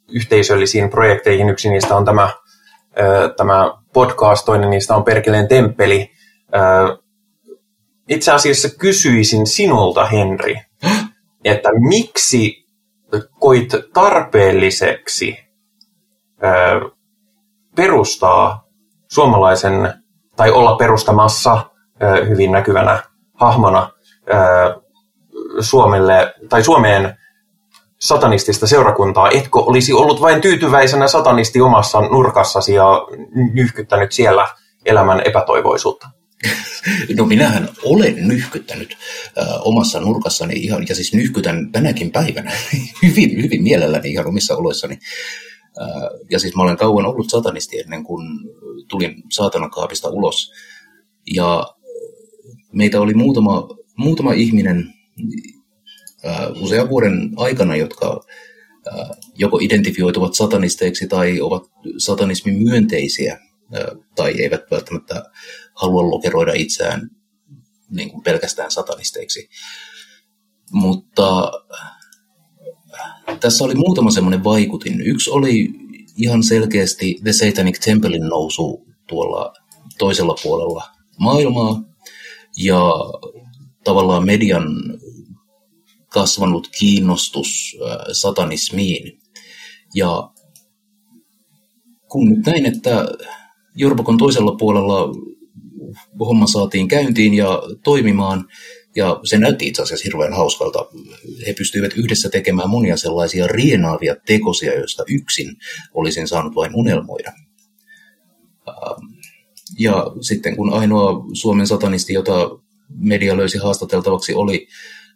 yhteisöllisiin projekteihin. Yksi niistä on tämä, äh, tämä podcast, toinen niistä on Perkeleen temppeli. Äh, itse asiassa kysyisin sinulta, Henri, [GASPS] että miksi koit tarpeelliseksi perustaa suomalaisen, tai olla perustamassa hyvin näkyvänä hahmona Suomelle, tai Suomeen satanistista seurakuntaa, etkö olisi ollut vain tyytyväisenä satanisti omassa nurkassasi ja nyhkyttänyt siellä elämän epätoivoisuutta? No minähän olen nyhkyttänyt äh, omassa nurkassani ihan, ja siis nyhkytän tänäkin päivänä [LAUGHS] hyvin, hyvin mielelläni ihan omissa oloissani. Äh, ja siis mä olen kauan ollut satanisti ennen kuin tulin saatanakaapista ulos. Ja meitä oli muutama, muutama ihminen äh, usean vuoden aikana, jotka äh, joko identifioituvat satanisteiksi tai ovat satanismin myönteisiä äh, tai eivät välttämättä halua lokeroida itseään niin kuin pelkästään satanisteiksi. Mutta tässä oli muutama semmoinen vaikutin. Yksi oli ihan selkeästi The Satanic Templein nousu tuolla toisella puolella maailmaa ja tavallaan median kasvanut kiinnostus satanismiin. Ja kun nyt näin, että Jorbakon toisella puolella homma saatiin käyntiin ja toimimaan, ja se näytti itse asiassa hirveän hauskalta. He pystyivät yhdessä tekemään monia sellaisia rienaavia tekosia, joista yksin olisin saanut vain unelmoida. Ähm, ja sitten kun ainoa Suomen satanisti, jota media löysi haastateltavaksi, oli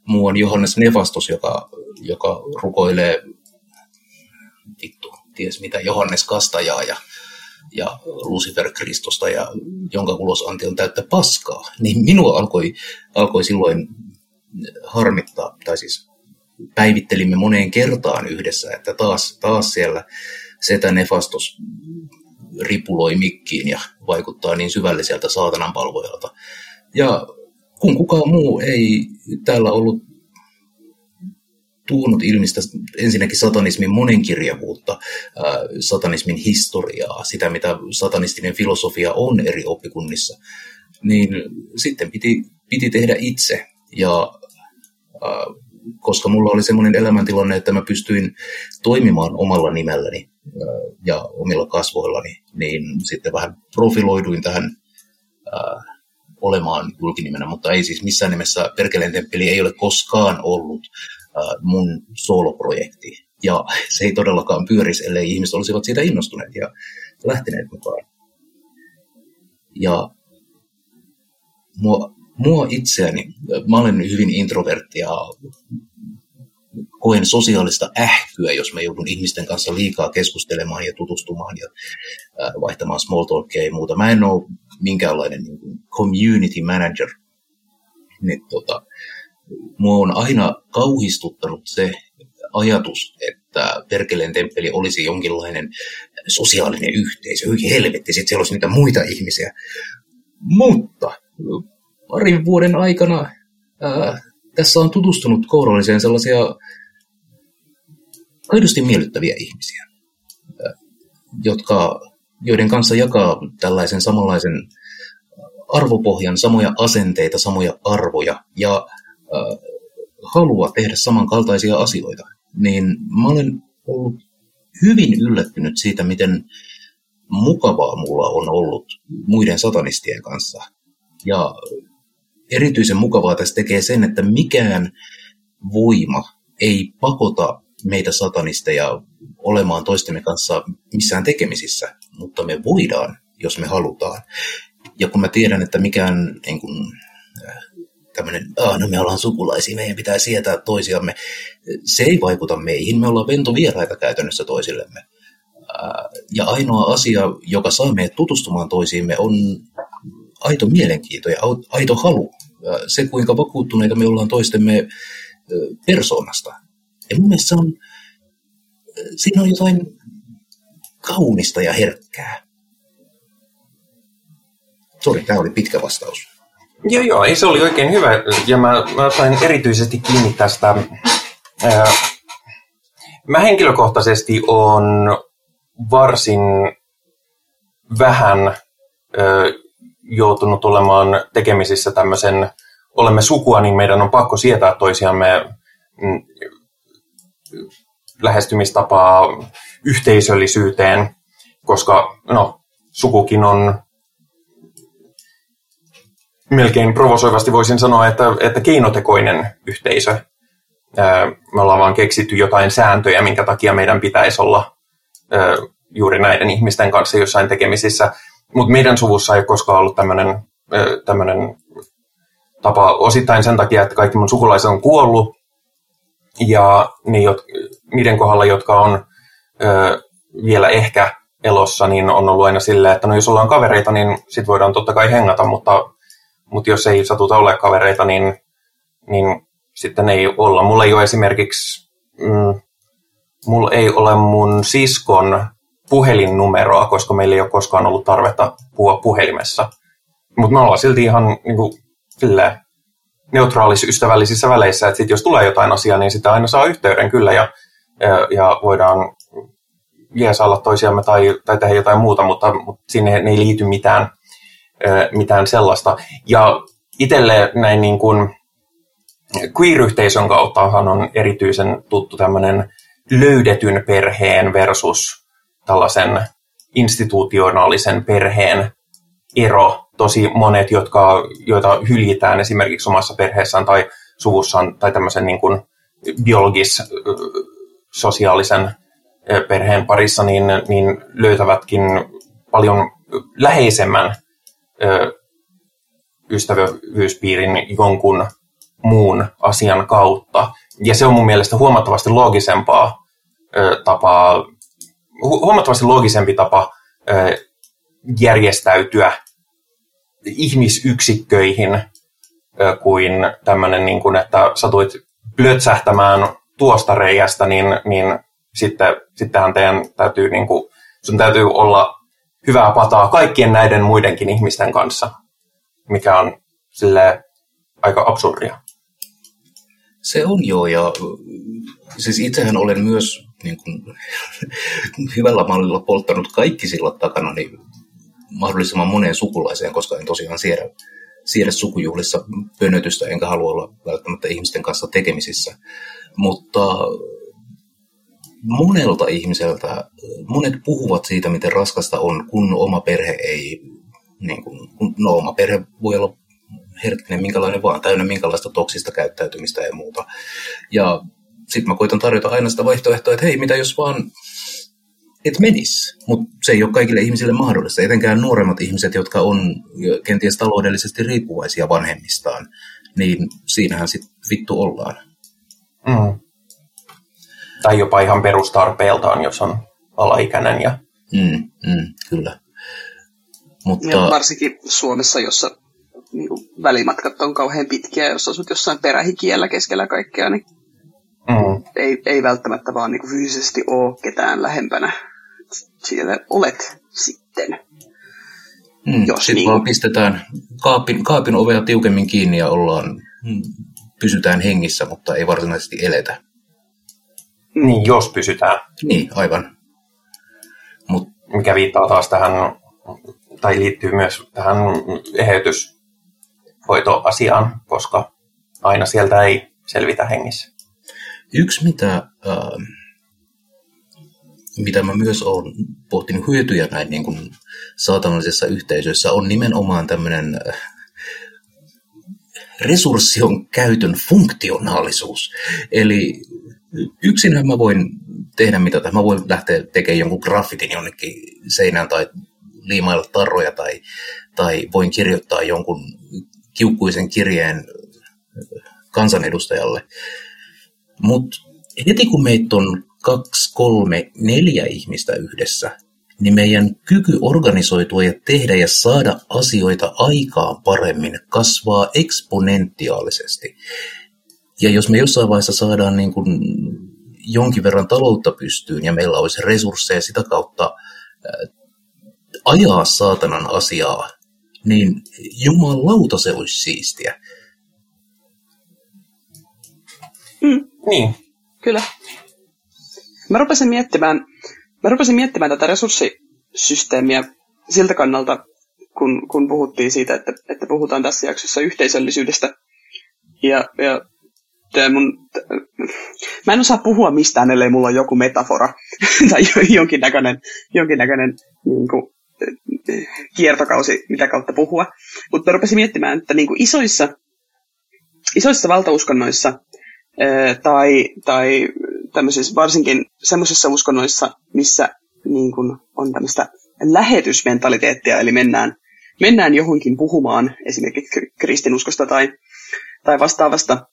muuan Johannes Nefastos, joka, joka rukoilee vittu, ties mitä, Johannes Kastajaa ja, ja Lucifer Kristosta, ja jonka ulosanti on täyttä paskaa, niin minua alkoi, alkoi silloin harmittaa, tai siis päivittelimme moneen kertaan yhdessä, että taas, taas siellä setä Nefastos ripuloi mikkiin ja vaikuttaa niin syvälliseltä saatanan palvojalta. Ja kun kukaan muu ei täällä ollut tuonut ilmistä ensinnäkin satanismin monenkirjavuutta, satanismin historiaa, sitä mitä satanistinen filosofia on eri oppikunnissa, niin sitten piti, piti tehdä itse. Ja koska mulla oli semmoinen elämäntilanne, että mä pystyin toimimaan omalla nimelläni ja omilla kasvoillani, niin sitten vähän profiloiduin tähän olemaan julkinimenä, mutta ei siis missään nimessä Perkeleen temppeli ei ole koskaan ollut mun sooloprojekti. Ja se ei todellakaan pyörisi, ellei ihmiset olisivat siitä innostuneet ja lähteneet mukaan. Ja mua, mua itseäni, mä olen hyvin introvertti ja koen sosiaalista ähkyä, jos mä joudun ihmisten kanssa liikaa keskustelemaan ja tutustumaan ja vaihtamaan small talkia ja muuta. Mä en ole minkäänlainen niin community manager. Niin, tota, mua on aina kauhistuttanut se ajatus, että Perkeleen temppeli olisi jonkinlainen sosiaalinen yhteisö. Hyi helvetti, sitten siellä olisi niitä muita ihmisiä. Mutta parin vuoden aikana ää, tässä on tutustunut kouralliseen sellaisia aidosti miellyttäviä ihmisiä, jotka, joiden kanssa jakaa tällaisen samanlaisen arvopohjan, samoja asenteita, samoja arvoja ja äh, halua tehdä samankaltaisia asioita, niin mä olen ollut hyvin yllättynyt siitä, miten mukavaa mulla on ollut muiden satanistien kanssa. Ja erityisen mukavaa tässä tekee sen, että mikään voima ei pakota meitä satanisteja olemaan toistemme kanssa missään tekemisissä, mutta me voidaan, jos me halutaan. Ja kun mä tiedän, että mikään niin kuin, äh, tämmöinen, no me ollaan sukulaisia, meidän pitää sietää toisiamme, se ei vaikuta meihin, me ollaan ventovieraita käytännössä toisillemme. Ja ainoa asia, joka saa meidät tutustumaan toisiimme, on aito mielenkiinto ja aito halu. Se, kuinka vakuuttuneita me ollaan toistemme persoonasta. Ja mun mielestä on, siinä on jotain kaunista ja herkkää. Sori, tämä oli pitkä vastaus. Joo, joo, ei se oli oikein hyvä. Ja mä, mä sain erityisesti kiinni tästä. Ää, mä henkilökohtaisesti on varsin vähän joutunut olemaan tekemisissä tämmöisen, olemme sukua, niin meidän on pakko sietää toisiamme mm, lähestymistapaa yhteisöllisyyteen, koska no, sukukin on melkein provosoivasti voisin sanoa, että, että keinotekoinen yhteisö. Me ollaan vaan keksitty jotain sääntöjä, minkä takia meidän pitäisi olla juuri näiden ihmisten kanssa jossain tekemisissä. Mutta meidän suvussa ei koskaan ollut tämmöinen tapa osittain sen takia, että kaikki mun sukulaiset on kuollut, ja niiden kohdalla, jotka on vielä ehkä elossa, niin on ollut aina silleen, että no jos ollaan kavereita, niin sit voidaan totta kai hengata, mutta, mutta jos ei satuta ole kavereita, niin, niin sitten ei olla. Mulla ei ole esimerkiksi, mm, mulla ei ole mun siskon puhelinnumeroa, koska meillä ei ole koskaan ollut tarvetta puhua puhelimessa. Mutta me ollaan silti ihan niin kuin, silleen, neutraalis ystävällisissä väleissä, että sit jos tulee jotain asiaa, niin sitä aina saa yhteyden kyllä ja, ja, ja voidaan jeesailla toisiamme tai, tai tehdä jotain muuta, mutta, mutta sinne ei liity mitään, mitään sellaista. Ja itselle näin niin kuin queer-yhteisön kauttahan on erityisen tuttu tämmöinen löydetyn perheen versus tällaisen institutionaalisen perheen ero. Tosi monet, jotka, joita hyljitään esimerkiksi omassa perheessään tai suvussaan tai tämmöisen niin kuin biologis sosiaalisen perheen parissa, niin, niin löytävätkin paljon läheisemmän ystävyyspiirin jonkun muun asian kautta. Ja se on mun mielestä huomattavasti loogisempaa tapaa, huomattavasti loogisempi tapa järjestäytyä ihmisyksikköihin kuin tämmöinen, niin kuin, että satuit plötsähtämään tuosta reiästä, niin, niin sitten, sittenhän teidän täytyy, niin kuin, sun täytyy olla hyvää pataa kaikkien näiden muidenkin ihmisten kanssa, mikä on sille aika absurdia. Se on joo, ja siis itsehän olen myös niin kuin, [LAUGHS] hyvällä mallilla polttanut kaikki sillat takana, niin mahdollisimman moneen sukulaiseen, koska en tosiaan siedä, siedä sukujuhlissa pönötystä, enkä halua olla välttämättä ihmisten kanssa tekemisissä. Mutta monelta ihmiseltä, monet puhuvat siitä, miten raskasta on, kun oma perhe ei, niin kuin, no oma perhe voi olla herkkinen minkälainen vaan, täynnä minkälaista toksista käyttäytymistä ja muuta. Ja sitten mä koitan tarjota aina sitä vaihtoehtoa, että hei, mitä jos vaan et menisi, mutta se ei ole kaikille ihmisille mahdollista. Etenkään nuoremmat ihmiset, jotka on kenties taloudellisesti riippuvaisia vanhemmistaan, niin siinähän sitten vittu ollaan. Mm. Tai jopa ihan perustarpeeltaan, jos on alaikäinen. Ja... Mm, mm, kyllä. Mutta... Ja varsinkin Suomessa, jossa niin välimatkat on kauhean pitkiä, jos asut jossain perähikiellä keskellä kaikkea, niin mm. ei, ei välttämättä vaan niin fyysisesti ole ketään lähempänä siellä olet sitten. Mm, jos sitten niin. vaan pistetään kaapin, kaapin ovea tiukemmin kiinni ja ollaan, mm, pysytään hengissä, mutta ei varsinaisesti eletä. Niin, jos pysytään. Niin, aivan. Mut. Mikä viittaa taas tähän, tai liittyy myös tähän eheytyshoitoasiaan, koska aina sieltä ei selvitä hengissä. Yksi, mitä äh, mitä mä myös olen pohtinut hyötyjä näin niin kuin saatanallisessa yhteisössä, on nimenomaan tämmöinen äh, resurssion käytön funktionaalisuus. Eli yksinhän mä voin tehdä mitä tai mä voin lähteä tekemään jonkun graffitin jonnekin seinään tai liimailla tarroja tai, tai voin kirjoittaa jonkun kiukkuisen kirjeen kansanedustajalle. Mutta heti kun meitä on kaksi, kolme, neljä ihmistä yhdessä, niin meidän kyky organisoitua ja tehdä ja saada asioita aikaan paremmin kasvaa eksponentiaalisesti. Ja jos me jossain vaiheessa saadaan niin kuin jonkin verran taloutta pystyyn ja meillä olisi resursseja sitä kautta ajaa saatanan asiaa, niin jumalauta se olisi siistiä. Mm. Niin. Kyllä. Mä rupesin miettimään, mä rupesin miettimään tätä resurssisysteemiä siltä kannalta, kun, kun puhuttiin siitä, että, että puhutaan tässä jaksossa yhteisöllisyydestä. Ja, ja tämä mun, mä en osaa puhua mistään, ellei mulla ole joku metafora [LAUGHS] tai jonkinnäköinen, jonkinnäköinen niin kuin, kiertokausi, mitä kautta puhua. Mutta rupesin miettimään, että niin kuin isoissa, isoissa valtauskonnoissa tai, tai tämmöisissä varsinkin semmoisissa uskonnoissa, missä niin kuin on tämmöistä lähetysmentaliteettia, eli mennään, mennään johonkin puhumaan esimerkiksi kristinuskosta tai, tai vastaavasta,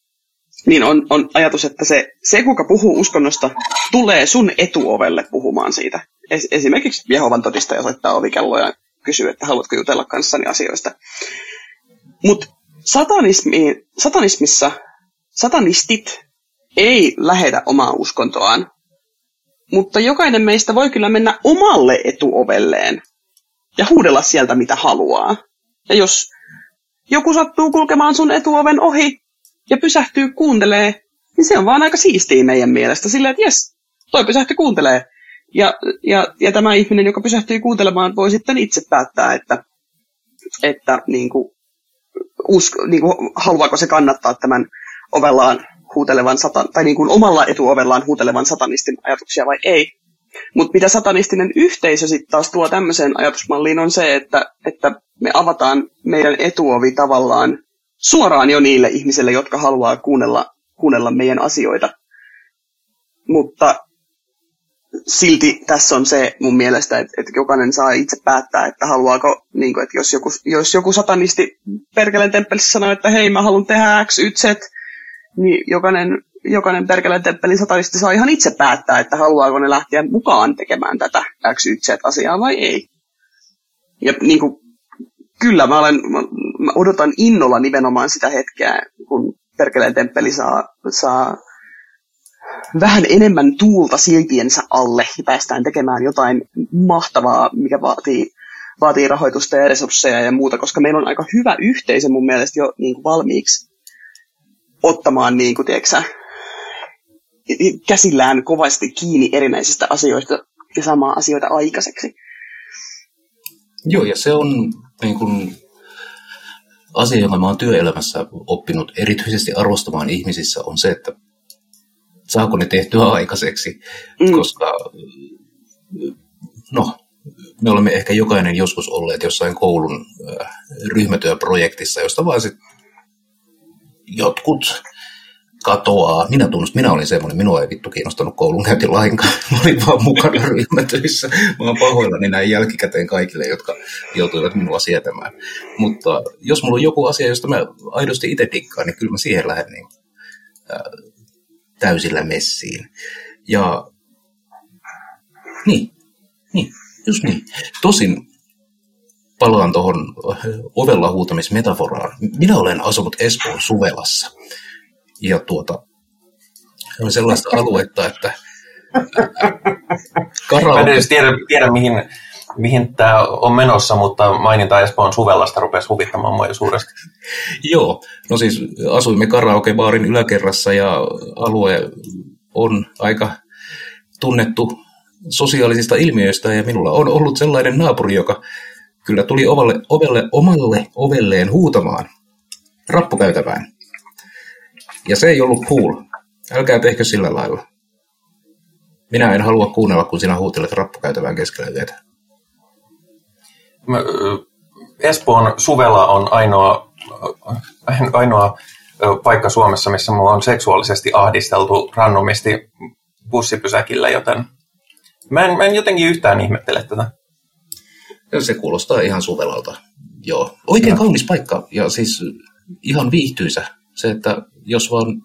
niin on, on ajatus, että se, se, kuka puhuu uskonnosta, tulee sun etuovelle puhumaan siitä. Es, esimerkiksi Jehovan todistaja soittaa ovikelloa ja kysyy, että haluatko jutella kanssani asioista. Mutta satanismi, satanismissa satanistit ei lähetä omaa uskontoaan, mutta jokainen meistä voi kyllä mennä omalle etuovelleen ja huudella sieltä mitä haluaa. Ja jos joku sattuu kulkemaan sun etuoven ohi ja pysähtyy kuuntelee, niin se on vaan aika siistiä meidän mielestä. Silleen, että jes, toi pysähtyy kuuntelee. Ja, ja, ja tämä ihminen, joka pysähtyy kuuntelemaan, voi sitten itse päättää, että, että niin kuin, usko, niin kuin, haluaako se kannattaa tämän ovellaan huutelevan satan, tai niin kuin omalla etuovellaan huutelevan satanistin ajatuksia vai ei. Mutta mitä satanistinen yhteisö sitten taas tuo tämmöiseen ajatusmalliin on se, että, että me avataan meidän etuovi tavallaan suoraan jo niille ihmisille, jotka haluaa kuunnella, kuunnella meidän asioita. Mutta silti tässä on se mun mielestä, että, että jokainen saa itse päättää, että haluaako, niin kuin, että jos joku, jos joku satanisti perkeleen temppelissä sanoo, että hei mä haluan tehdä X, Y, Z, niin jokainen, jokainen perkeleen temppelin satanisti saa ihan itse päättää, että haluaako ne lähteä mukaan tekemään tätä X, Y, Z asiaa vai ei. Ja niin kuin, kyllä mä, olen, mä, odotan innolla nimenomaan sitä hetkeä, kun perkeleen temppeli saa, saa vähän enemmän tuulta siltiensä alle ja päästään tekemään jotain mahtavaa, mikä vaatii, vaatii rahoitusta ja resursseja ja muuta, koska meillä on aika hyvä yhteisö mun mielestä jo niin kuin valmiiksi ottamaan niin kuin, tiedätkö, käsillään kovasti kiinni erinäisistä asioista ja saamaan asioita aikaiseksi. Joo, ja se on niin kuin, asia, jonka mä oon työelämässä oppinut erityisesti arvostamaan ihmisissä, on se, että saako ne tehtyä aikaiseksi, mm. koska no, me olemme ehkä jokainen joskus olleet jossain koulun äh, ryhmätyöprojektissa, josta vaan sit jotkut katoaa. Minä tunnustan, minä olin semmoinen, minua ei vittu kiinnostanut koulun käynti lainkaan. [LAUGHS] Mä olin vaan mukana ryhmätöissä. Mä oon pahoillani näin jälkikäteen kaikille, jotka joutuivat minua sietämään. Mutta jos mulla on joku asia, josta mä aidosti itse dikkaan, niin kyllä mä siihen lähden niin, äh, täysillä messiin. Ja niin, niin, just niin. Tosin palaan tuohon ovella huutamismetaforaan. Minä olen asunut Espoon Suvelassa. Ja tuota, on sellaista aluetta, että karaoke... Mä en tiedä, tiedä mihin, mihin tämä on menossa, mutta maininta Espoon Suvellasta rupesi huvittamaan mua jo suuresti. Joo, no siis asuimme karaokebaarin yläkerrassa ja alue on aika tunnettu sosiaalisista ilmiöistä ja minulla on ollut sellainen naapuri, joka kyllä tuli ovelle, ovelle, omalle ovelleen huutamaan rappukäytävään. Ja se ei ollut cool. Älkää tehkö sillä lailla. Minä en halua kuunnella, kun sinä huutelet rappukäytävään keskellä yötä. Espoon suvella on ainoa, ainoa paikka Suomessa, missä mulla on seksuaalisesti ahdisteltu randomisti bussipysäkillä, joten mä en, mä en jotenkin yhtään ihmettele tätä. Se kuulostaa ihan suvelalta. Joo. Oikein no. kaunis paikka ja siis ihan viihtyisä. Se, että jos vaan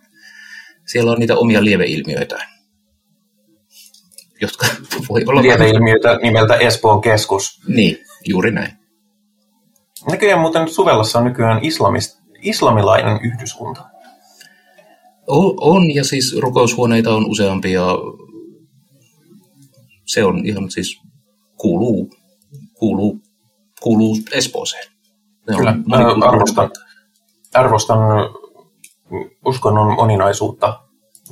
siellä on niitä omia lieveilmiöitä. jotka [LAUGHS] voi olla... Lieveilmiötä nimeltä Espoon keskus. Niin, juuri näin. Näköjään muuten Suvellassa on nykyään islamist, islamilainen yhdyskunta. On, on, ja siis rukoushuoneita on useampia. Se on ihan siis kuuluu, kuuluu, kuuluu Espooseen. Ne Kyllä, on, arvostan, arvostan uskonnon moninaisuutta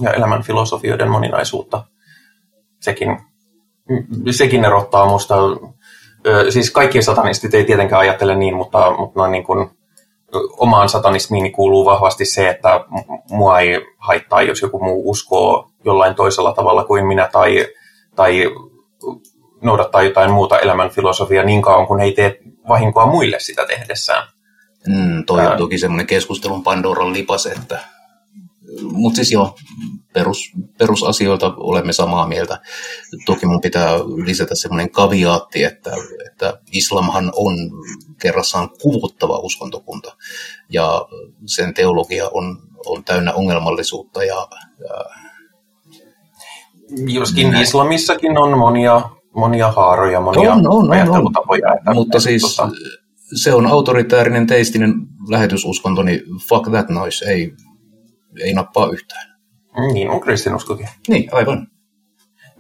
ja elämän filosofioiden moninaisuutta. Sekin, sekin erottaa musta, siis kaikki satanistit ei tietenkään ajattele niin, mutta, mutta noin niin kuin, omaan satanismiini kuuluu vahvasti se, että mua ei haittaa, jos joku muu uskoo jollain toisella tavalla kuin minä tai, tai noudattaa jotain muuta elämän filosofiaa niin kauan, kun ei tee vahinkoa muille sitä tehdessään. Mm, toi on toki semmoinen keskustelun Pandoran lipas, että mutta siis joo, perus, perusasioita olemme samaa mieltä. Toki mun pitää lisätä semmoinen kaviaatti, että, että islamhan on kerrassaan kuvuttava uskontokunta ja sen teologia on, on täynnä ongelmallisuutta ja, ja Joskin näin. islamissakin on monia, monia haaroja, monia on, on, ajattelutapoja. On, on. Mutta siis tota... se on autoritäärinen teistinen lähetysuskonto, niin fuck that noise, ei, ei nappaa yhtään. Niin on kristinuskokin. Niin, aivan.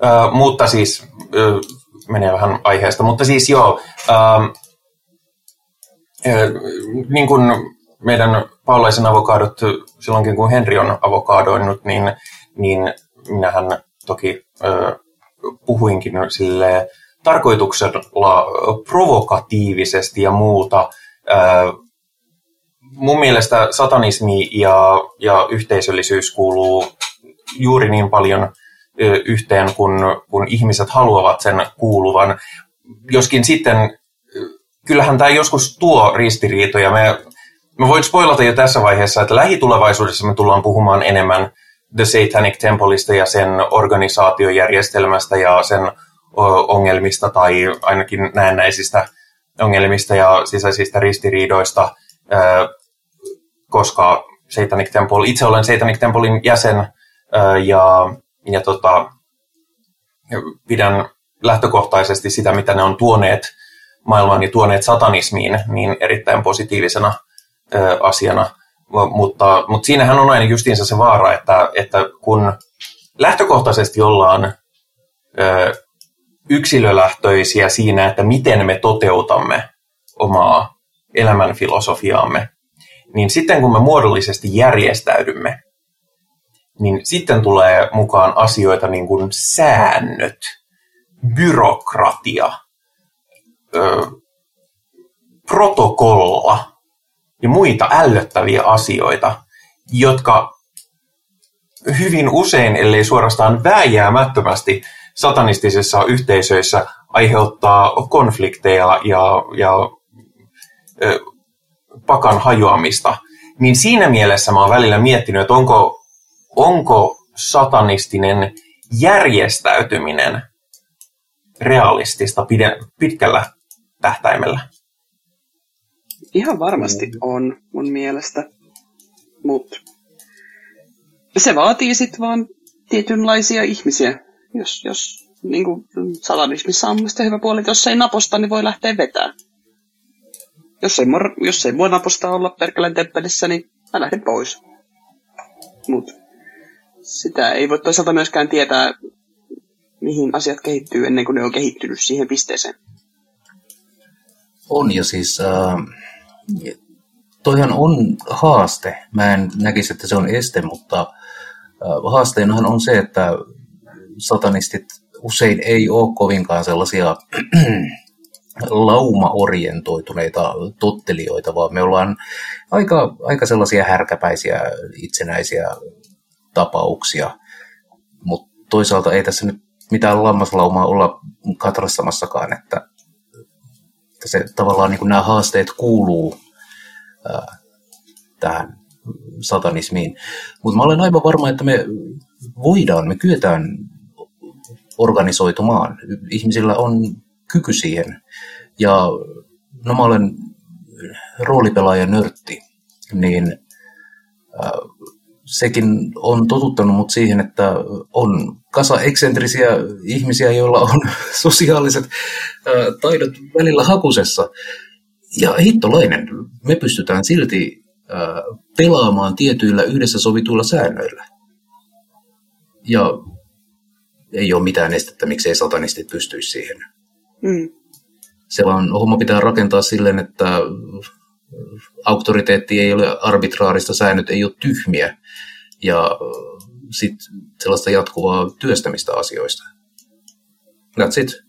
Ö, mutta siis, ö, menee vähän aiheesta, mutta siis joo, ö, ö, niin kuin meidän paulaisen avokadot silloinkin kun Henri on avokadoinut, niin, niin minähän toki ö, puhuinkin sille tarkoituksella provokatiivisesti ja muuta. Mun mielestä satanismi ja, ja yhteisöllisyys kuuluu juuri niin paljon yhteen, kun, kun ihmiset haluavat sen kuuluvan. Joskin sitten, kyllähän tämä joskus tuo ristiriitoja. Me, me voin spoilata jo tässä vaiheessa, että lähitulevaisuudessa me tullaan puhumaan enemmän The Satanic Templeista ja sen organisaatiojärjestelmästä ja sen ongelmista tai ainakin näennäisistä ongelmista ja sisäisistä ristiriidoista koska Satanic Temple, itse olen Satanic Templein jäsen ja, ja tota, pidän lähtökohtaisesti sitä, mitä ne on tuoneet maailmaan ja tuoneet satanismiin, niin erittäin positiivisena asiana. Mutta, mutta siinähän on aina justiinsa se vaara, että, että kun lähtökohtaisesti ollaan yksilölähtöisiä siinä, että miten me toteutamme omaa elämänfilosofiaamme, niin sitten kun me muodollisesti järjestäydymme, niin sitten tulee mukaan asioita niin kuin säännöt, byrokratia, ö, protokolla ja muita ällöttäviä asioita, jotka hyvin usein, ellei suorastaan vääjäämättömästi satanistisissa yhteisöissä aiheuttaa konflikteja ja, ja ö, pakan hajoamista, niin siinä mielessä mä oon välillä miettinyt, että onko, onko satanistinen järjestäytyminen realistista pide, pitkällä tähtäimellä? Ihan varmasti on mun mielestä, mutta se vaatii sitten vaan tietynlaisia ihmisiä. Jos, jos niin kuin satanismissa on hyvä puoli, että jos ei naposta, niin voi lähteä vetämään jos ei, mor, jos ei mua naposta olla Perkeleen temppelissä, niin mä lähden pois. Mut sitä ei voi toisaalta myöskään tietää, mihin asiat kehittyy ennen kuin ne on kehittynyt siihen pisteeseen. On ja siis äh, toihan on haaste. Mä en näkisi, että se on este, mutta äh, haasteenahan on se, että satanistit usein ei ole kovinkaan sellaisia [CLEARS THROAT] lauma-orientoituneita tottelijoita, vaan me ollaan aika, aika sellaisia härkäpäisiä itsenäisiä tapauksia. Mutta toisaalta ei tässä nyt mitään lammaslaumaa olla katrastamassakaan, että, se tavallaan niin nämä haasteet kuuluu ää, tähän satanismiin. Mutta mä olen aivan varma, että me voidaan, me kyetään organisoitumaan. Ihmisillä on kyky siihen. Ja no mä olen roolipelaaja nörtti, niin äh, sekin on totuttanut mut siihen, että on kasa eksentrisiä ihmisiä, joilla on [LAUGHS] sosiaaliset ää, taidot välillä hakusessa. Ja hittolainen, me pystytään silti ää, pelaamaan tietyillä yhdessä sovituilla säännöillä. Ja ei ole mitään estettä, miksei satanistit pystyisi siihen. Mm. Se vaan homma pitää rakentaa silleen, että auktoriteetti ei ole arbitraarista, säännöt ei ole tyhmiä ja sitten sellaista jatkuvaa työstämistä asioista. That's it.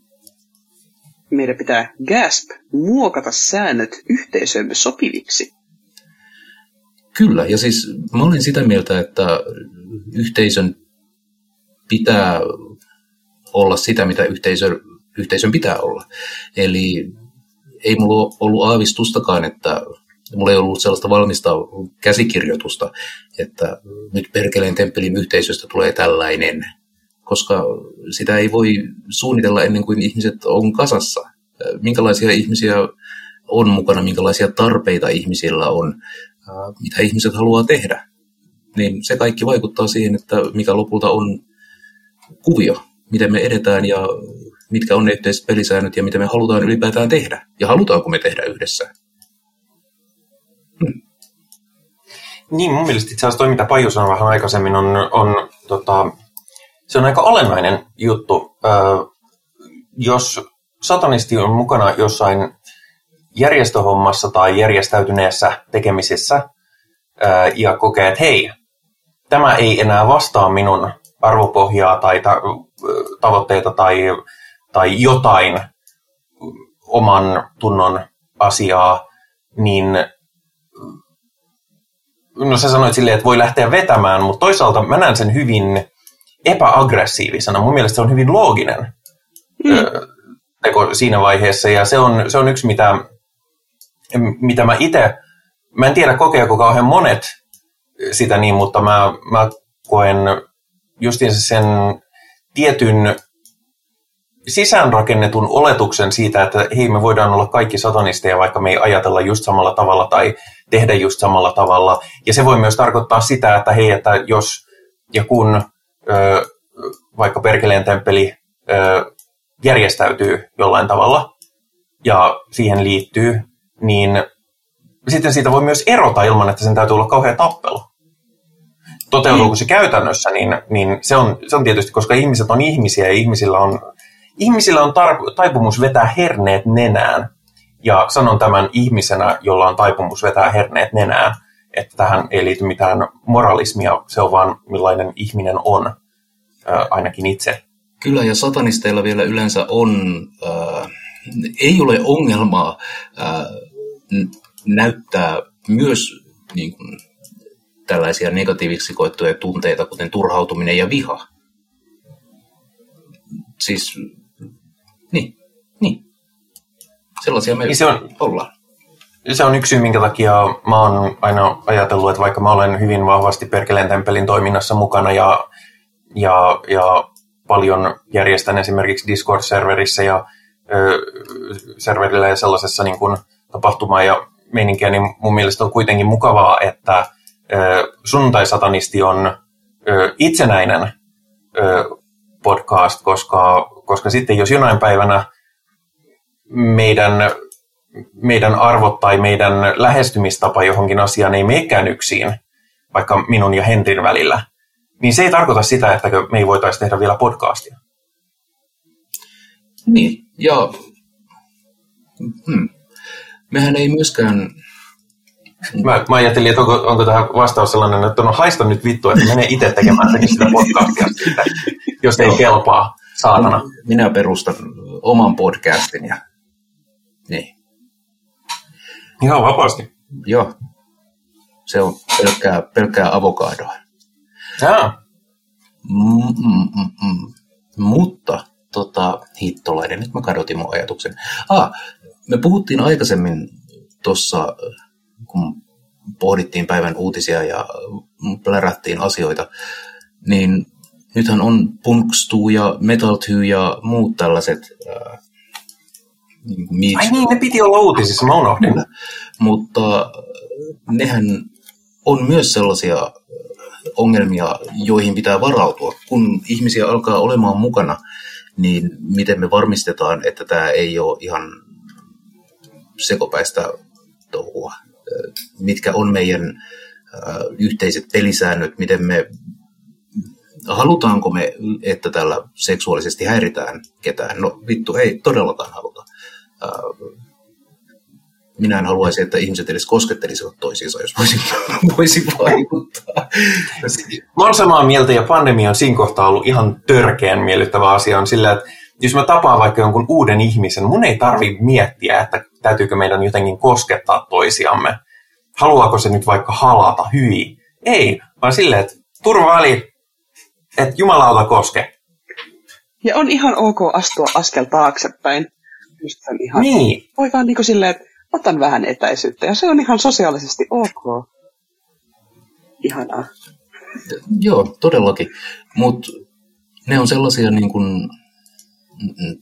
Meidän pitää GASP muokata säännöt yhteisöömme sopiviksi. Kyllä, ja siis mä olen sitä mieltä, että yhteisön pitää olla sitä, mitä yhteisö, yhteisön pitää olla. Eli ei mulla ollut aavistustakaan, että mulla ei ollut sellaista valmista käsikirjoitusta, että nyt Perkeleen temppelin yhteisöstä tulee tällainen, koska sitä ei voi suunnitella ennen kuin ihmiset on kasassa. Minkälaisia ihmisiä on mukana, minkälaisia tarpeita ihmisillä on, mitä ihmiset haluaa tehdä. Niin se kaikki vaikuttaa siihen, että mikä lopulta on kuvio, miten me edetään ja mitkä on ne yhteiset pelisäännöt ja mitä me halutaan ylipäätään tehdä. Ja halutaanko me tehdä yhdessä. Hmm. Niin, mun mielestä itse asiassa toi, mitä Paju sanoi vähän aikaisemmin, on, on, tota, se on aika olennainen juttu. Ö, jos satanisti on mukana jossain järjestöhommassa tai järjestäytyneessä tekemisissä ö, ja kokee, että hei, tämä ei enää vastaa minun arvopohjaa tai ta- tavoitteita tai, tai jotain oman tunnon asiaa, niin no sä sanoit silleen, että voi lähteä vetämään, mutta toisaalta mä näen sen hyvin epäaggressiivisena. Mun mielestä se on hyvin looginen mm. teko siinä vaiheessa, ja se on, se on yksi, mitä, mitä mä itse, mä en tiedä kokeako kauhean monet sitä niin, mutta mä, mä koen justiinsa sen tietyn sisäänrakennetun oletuksen siitä, että hei, me voidaan olla kaikki satanisteja, vaikka me ei ajatella just samalla tavalla tai tehdä just samalla tavalla. Ja se voi myös tarkoittaa sitä, että hei, että jos ja kun ö, vaikka Perkeleen temppeli ö, järjestäytyy jollain tavalla ja siihen liittyy, niin sitten siitä voi myös erota ilman, että sen täytyy olla kauhean tappelu toteutuuko se käytännössä, niin, niin se, on, se on tietysti, koska ihmiset on ihmisiä ja ihmisillä on, ihmisillä on tar- taipumus vetää herneet nenään. Ja sanon tämän ihmisenä, jolla on taipumus vetää herneet nenään, että tähän ei liity mitään moralismia, se on vaan millainen ihminen on, äh, ainakin itse. Kyllä, ja satanisteilla vielä yleensä on, äh, ei ole ongelmaa äh, näyttää myös niin kuin, tällaisia negatiiviksi koettuja tunteita, kuten turhautuminen ja viha. Siis, niin, niin. Sellaisia me niin se on, ollaan. Se on yksi syy, minkä takia mä oon aina ajatellut, että vaikka mä olen hyvin vahvasti Perkeleen temppelin toiminnassa mukana ja, ja, ja paljon järjestän esimerkiksi Discord-serverissä ja ö, serverillä ja sellaisessa niin kuin tapahtuma- ja meininkiä, niin mun mielestä on kuitenkin mukavaa, että sunnuntai-satanisti on itsenäinen podcast, koska, koska sitten jos jonain päivänä meidän, meidän arvot tai meidän lähestymistapa johonkin asiaan ei meekään yksin, vaikka minun ja Henrin välillä, niin se ei tarkoita sitä, että me ei voitaisi tehdä vielä podcastia. Niin, ja hmm. mehän ei myöskään Mä, mä ajattelin, että onko, onko tähän vastaus sellainen, että no haista nyt vittu, että mene itse tekemään sitä podcastia jos ei kelpaa, saatana. Minä perustan oman podcastin ja niin. Ihan vapaasti. Joo. Se on pelkkää, pelkkää avokadoa. Jaa. Mm-mm-mm. Mutta, tota, hittolainen, nyt mä kadotin mun ajatuksen. Ah, me puhuttiin aikaisemmin tuossa kun pohdittiin päivän uutisia ja plärättiin asioita, niin nythän on Punkstu ja Metalty ja muut tällaiset äh, niin Ai niin, ne piti olla uutisissa, mä unohdin. Mutta nehän on myös sellaisia ongelmia, joihin pitää varautua. Kun ihmisiä alkaa olemaan mukana, niin miten me varmistetaan, että tämä ei ole ihan sekopäistä touhua? Mitkä on meidän yhteiset pelisäännöt, miten me halutaanko me, että tällä seksuaalisesti häiritään ketään? No vittu, ei todellakaan haluta. Minä en haluaisi, että ihmiset edes koskettelisivat toisiinsa, jos voisin, [LAUGHS] voisin vaikuttaa. Mä olen samaa mieltä ja pandemia on siinä kohtaa ollut ihan törkeän miellyttävä asia on sillä, että jos mä tapaan vaikka jonkun uuden ihmisen, mun ei tarvi miettiä, että täytyykö meidän jotenkin koskettaa toisiamme. Haluaako se nyt vaikka halata, hyi? Ei, vaan silleen, että turvaväli, että jumalauta koske. Ja on ihan ok astua askel taaksepäin. Just ihan, niin. Voi vaan niin kuin silleen, että otan vähän etäisyyttä ja se on ihan sosiaalisesti ok. Ihanaa. Joo, todellakin. Mutta ne on sellaisia niin kuin,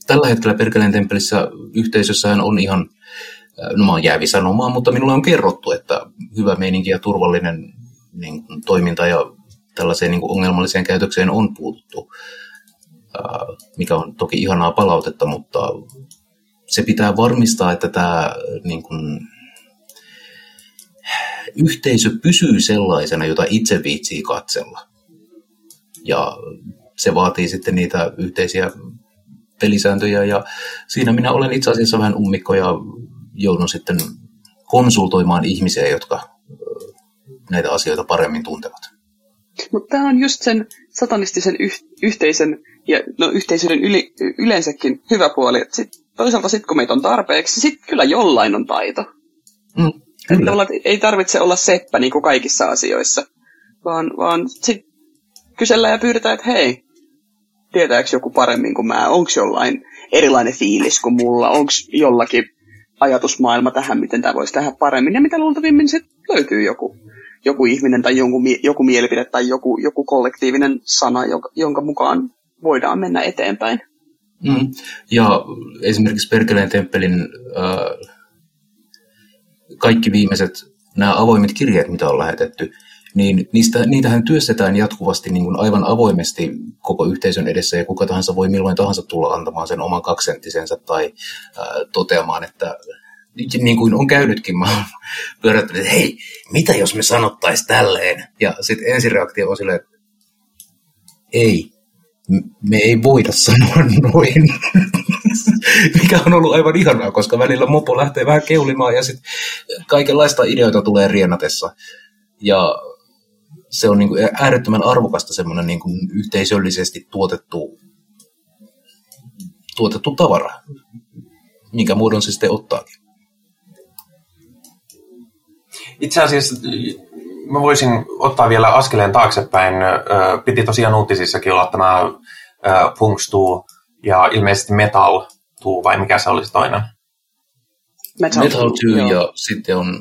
tällä hetkellä Perkeleen temppelissä yhteisössähän on ihan, no mä oon jäävi sanomaan, mutta minulle on kerrottu, että hyvä meininki ja turvallinen niin kuin, toiminta ja tällaiseen niin kuin ongelmalliseen käytökseen on puututtu, mikä on toki ihanaa palautetta, mutta se pitää varmistaa, että tämä niin kuin, yhteisö pysyy sellaisena, jota itse viitsii katsella. Ja se vaatii sitten niitä yhteisiä pelisääntöjä ja siinä minä olen itse asiassa vähän ummikko ja joudun sitten konsultoimaan ihmisiä, jotka näitä asioita paremmin tuntevat. Mutta tämä on just sen satanistisen yh- yhteisön ja no, yhteisöiden yli, yleensäkin hyvä puoli. Sit, toisaalta sitten kun meitä on tarpeeksi, sitten kyllä jollain on taito. Mm, kyllä. Että ei tarvitse olla seppä niin kuin kaikissa asioissa, vaan, vaan sitten kysellään ja pyydetään, että hei, tietääkö joku paremmin kuin mä, onko jollain erilainen fiilis kuin mulla, onko jollakin ajatusmaailma tähän, miten tämä voisi tehdä paremmin, ja mitä luultavimmin sitten löytyy joku joku ihminen tai jonkun, joku mielipide tai joku, joku kollektiivinen sana, jonka, jonka mukaan voidaan mennä eteenpäin. Mm. Ja esimerkiksi Perkeleen temppelin äh, kaikki viimeiset nämä avoimet kirjeet, mitä on lähetetty, niin niistä, niitähän työstetään jatkuvasti niin kuin aivan avoimesti koko yhteisön edessä ja kuka tahansa voi milloin tahansa tulla antamaan sen oman kaksenttisensa tai äh, toteamaan, että niin kuin on käynytkin, mä oon että hei, mitä jos me sanottaisiin tälleen? Ja sitten ensireaktio on silleen, että ei, me ei voida sanoa noin. [LAUGHS] Mikä on ollut aivan ihanaa, koska välillä mopo lähtee vähän keulimaan ja sitten kaikenlaista ideoita tulee rienatessa. Ja se on niin kuin äärettömän arvokasta semmoinen niin kuin yhteisöllisesti tuotettu, tuotettu tavara, minkä muodon se sitten ottaakin. Itse asiassa mä voisin ottaa vielä askeleen taaksepäin. Piti tosiaan uutisissakin olla tämä Punkstuu ja ilmeisesti Metal tuu, vai mikä se olisi toinen? Metal, Metal 2 ja sitten on,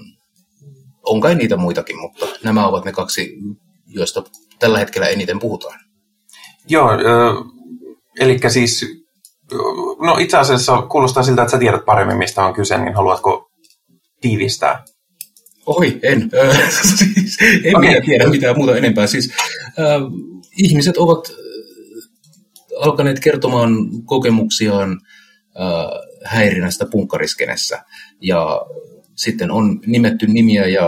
on kai niitä muitakin, mutta nämä ovat ne kaksi, joista tällä hetkellä eniten puhutaan. Joo, eli siis, no itse asiassa kuulostaa siltä, että sä tiedät paremmin, mistä on kyse, niin haluatko tiivistää? Oi, en. siis, en okay. minä tiedä mitään muuta enempää. Siis, äh, ihmiset ovat alkaneet kertomaan kokemuksiaan äh, häirinnästä punkkariskenessä. Ja sitten on nimetty nimiä ja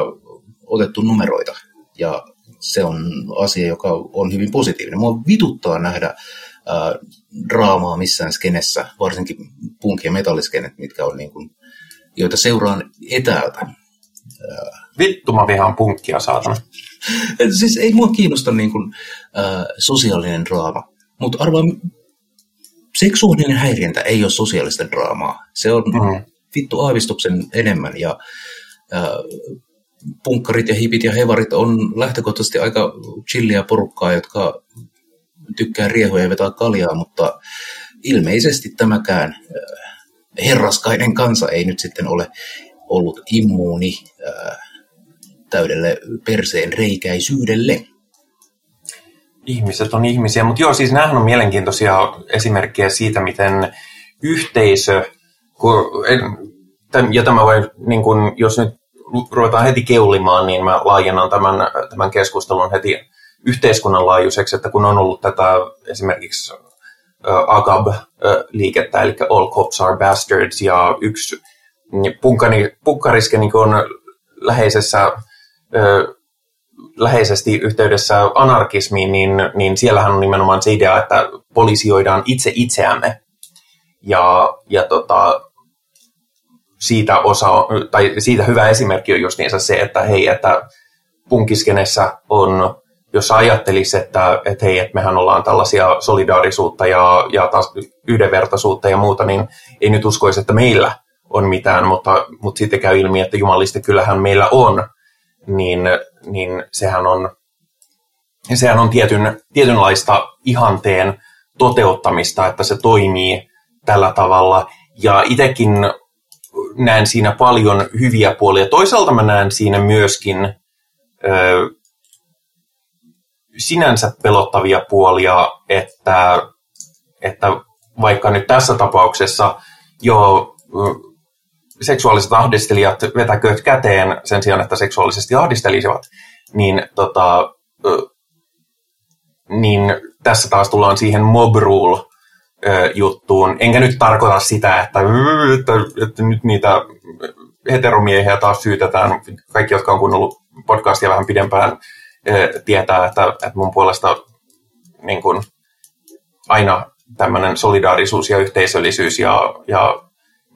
otettu numeroita. Ja se on asia, joka on hyvin positiivinen. Mua vituttaa nähdä äh, draamaa missään skenessä, varsinkin punk- ja metalliskenet, mitkä on niin kuin, joita seuraan etäältä Vittu mä vihaan punkkia, saatana. [LAUGHS] siis ei mua kiinnosta niin kuin, äh, sosiaalinen draama, mutta arvaa, seksuaalinen häiriöntä ei ole sosiaalista draamaa. Se on mm. Vittu aavistuksen enemmän ja punkkarit ja hipit ja hevarit on lähtökohtaisesti aika chillia porukkaa, jotka tykkää riehuja ja vetää kaljaa, mutta ilmeisesti tämäkään herraskainen kansa ei nyt sitten ole ollut immuuni äh, täydelle perseen reikäisyydelle. Ihmiset on ihmisiä, mutta joo, siis nämähän on mielenkiintoisia esimerkkejä siitä, miten yhteisö, ja tämä voi, niin kun, jos nyt ruvetaan heti keulimaan, niin mä laajennan tämän, tämän keskustelun heti, yhteiskunnan laajuiseksi, että kun on ollut tätä esimerkiksi AGAB-liikettä, eli All Cops Are Bastards, ja yksi niin punkani, punkkariske niin on läheisessä, läheisesti yhteydessä anarkismiin, niin, niin siellähän on nimenomaan se idea, että poliisioidaan itse itseämme. Ja, ja tota, siitä, osa, tai siitä hyvä esimerkki on justiinsa se, että hei, että punkiskenessä on, jos ajattelisi, että, että hei, että mehän ollaan tällaisia solidaarisuutta ja, ja taas yhdenvertaisuutta ja muuta, niin ei nyt uskoisi, että meillä on mitään, mutta, mutta sitten käy ilmi, että jumalista kyllähän meillä on, niin, niin sehän on, sehän on tietyn, tietynlaista ihanteen toteuttamista, että se toimii tällä tavalla. Ja itsekin näen siinä paljon hyviä puolia. Toisaalta mä näen siinä myöskin ö, sinänsä pelottavia puolia, että, että vaikka nyt tässä tapauksessa jo seksuaaliset ahdistelijat vetäkööt käteen sen sijaan, että seksuaalisesti ahdistelisivat, niin, tota, niin tässä taas tullaan siihen mob rule juttuun. Enkä nyt tarkoita sitä, että, että, että nyt niitä heteromiehiä taas syytetään. Kaikki, jotka on kuunnellut podcastia vähän pidempään, tietää, että, että mun puolesta niin kuin, aina tämmöinen solidaarisuus ja yhteisöllisyys ja, ja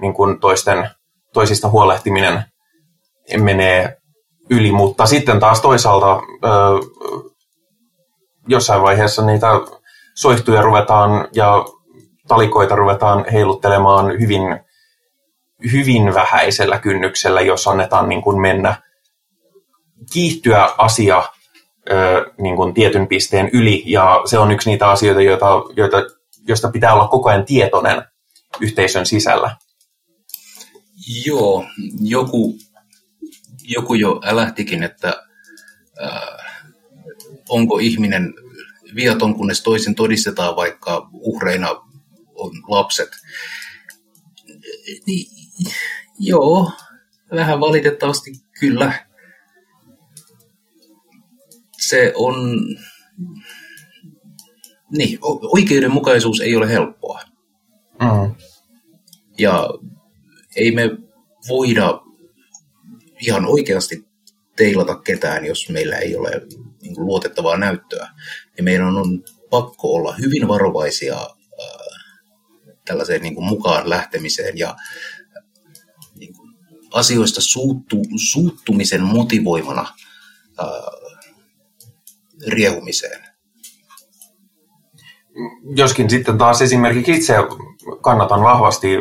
niin kuin toisten, toisista huolehtiminen menee yli, mutta sitten taas toisaalta jossain vaiheessa niitä soihtuja ruvetaan ja talikoita ruvetaan heiluttelemaan hyvin, hyvin vähäisellä kynnyksellä, jos annetaan niin kuin mennä kiihtyä asia niin kuin tietyn pisteen yli, ja se on yksi niitä asioita, joita, joita, joista pitää olla koko ajan tietoinen yhteisön sisällä. Joo, joku, joku jo älähtikin, että äh, onko ihminen viaton, kunnes toisen todistetaan, vaikka uhreina on lapset. Niin, joo, vähän valitettavasti kyllä. Se on... Niin, oikeudenmukaisuus ei ole helppoa. Mm. Ja ei me voida ihan oikeasti teilata ketään, jos meillä ei ole niin kuin, luotettavaa näyttöä. Ja meidän on pakko olla hyvin varovaisia tällaiseen niin kuin mukaan lähtemiseen ja niin kuin asioista suuttu, suuttumisen motivoimana ää, riehumiseen. Joskin sitten taas esimerkiksi itse kannatan vahvasti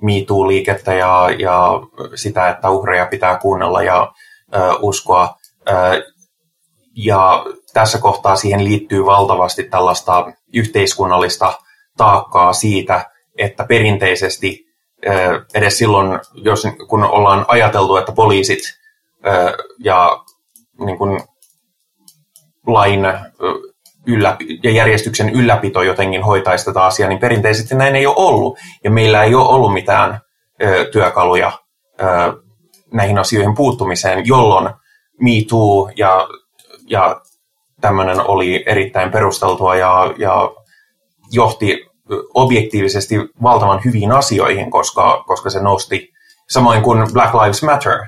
MeToo-liikettä ja, ja sitä, että uhreja pitää kuunnella ja ö, uskoa. Ö, ja tässä kohtaa siihen liittyy valtavasti tällaista yhteiskunnallista taakkaa siitä, että perinteisesti edes silloin, jos, kun ollaan ajateltu, että poliisit ja niin kuin lain yllä, ja järjestyksen ylläpito jotenkin hoitaisi tätä asiaa, niin perinteisesti näin ei ole ollut. Ja meillä ei ole ollut mitään työkaluja näihin asioihin puuttumiseen, jolloin Me Too ja, ja tämmöinen oli erittäin perusteltua ja, ja johti objektiivisesti valtavan hyviin asioihin, koska, koska se nosti, samoin kuin Black Lives Matter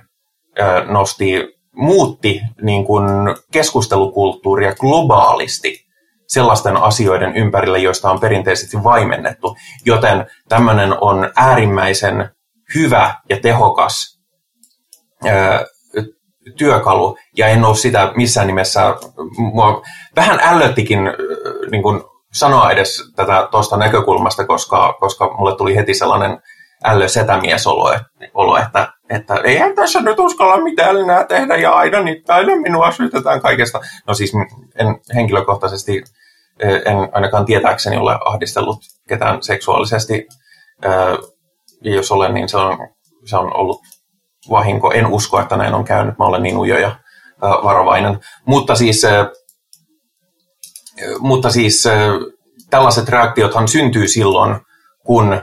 nosti, muutti niin kuin keskustelukulttuuria globaalisti sellaisten asioiden ympärille, joista on perinteisesti vaimennettu. Joten tämmöinen on äärimmäisen hyvä ja tehokas työkalu, ja en ole sitä missään nimessä, mua vähän ällöttikin niin kuin sanoa edes tätä tuosta näkökulmasta, koska, koska mulle tuli heti sellainen ällö setämiesolo, olo, että, että ei tässä nyt uskalla mitään enää tehdä ja aina, niin aina minua syytetään kaikesta. No siis en henkilökohtaisesti en ainakaan tietääkseni ole ahdistellut ketään seksuaalisesti. Ja jos olen, niin se on, se on ollut vahinko. En usko, että näin on käynyt. Mä olen niin ujo ja varovainen. Mutta siis mutta siis tällaiset reaktiothan syntyy silloin, kun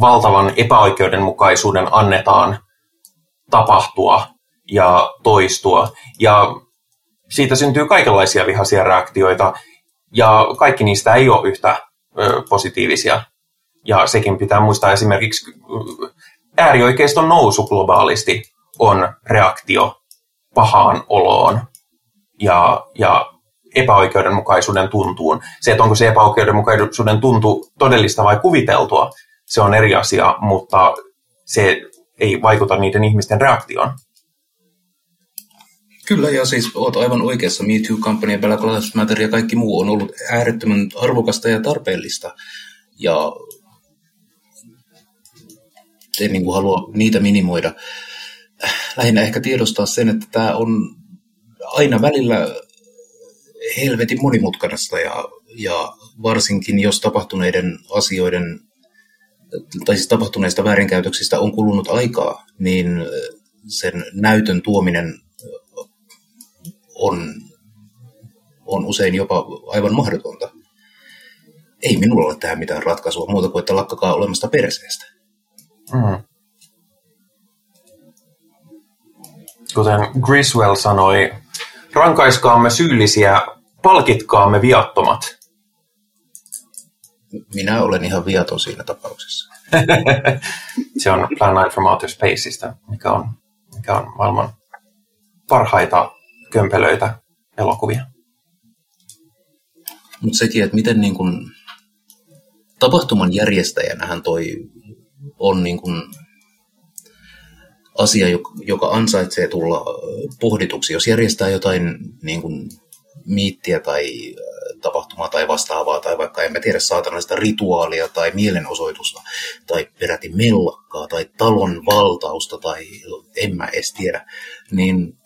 valtavan epäoikeudenmukaisuuden annetaan tapahtua ja toistua. Ja siitä syntyy kaikenlaisia vihaisia reaktioita, ja kaikki niistä ei ole yhtä positiivisia. Ja sekin pitää muistaa esimerkiksi äärioikeiston nousu globaalisti on reaktio pahaan oloon ja, ja epäoikeudenmukaisuuden tuntuun. Se, että onko se epäoikeudenmukaisuuden tuntu todellista vai kuviteltua, se on eri asia, mutta se ei vaikuta niiden ihmisten reaktioon. Kyllä, ja siis olet aivan oikeassa. Me Too-kampanja, Black Lives Matter ja kaikki muu on ollut äärettömän arvokasta ja tarpeellista. Ja en niin kuin halua niitä minimoida. Lähinnä ehkä tiedostaa sen, että tämä on aina välillä helvetin monimutkaista ja, ja varsinkin jos tapahtuneiden asioiden tai siis tapahtuneista väärinkäytöksistä on kulunut aikaa, niin sen näytön tuominen on, on usein jopa aivan mahdotonta. Ei minulla ole tähän mitään ratkaisua muuta kuin, että lakkakaa olemasta perseestä. Mm. Kuten Griswell sanoi, rankaiskaamme syyllisiä, palkitkaamme viattomat. Minä olen ihan viaton siinä tapauksessa. [LAUGHS] Se on Plan 9 from Outer Spaceista, mikä on, mikä on maailman parhaita kömpelöitä elokuvia. Mutta sekin, että miten niin kun, tapahtuman järjestäjänähän toi on niin kun, asia, joka ansaitsee tulla pohdituksi. Jos järjestää jotain niin kun, miittiä tai tapahtumaa tai vastaavaa, tai vaikka emme tiedä saatanaista rituaalia tai mielenosoitusta, tai peräti mellakkaa, tai talon valtausta, tai en mä edes tiedä, niin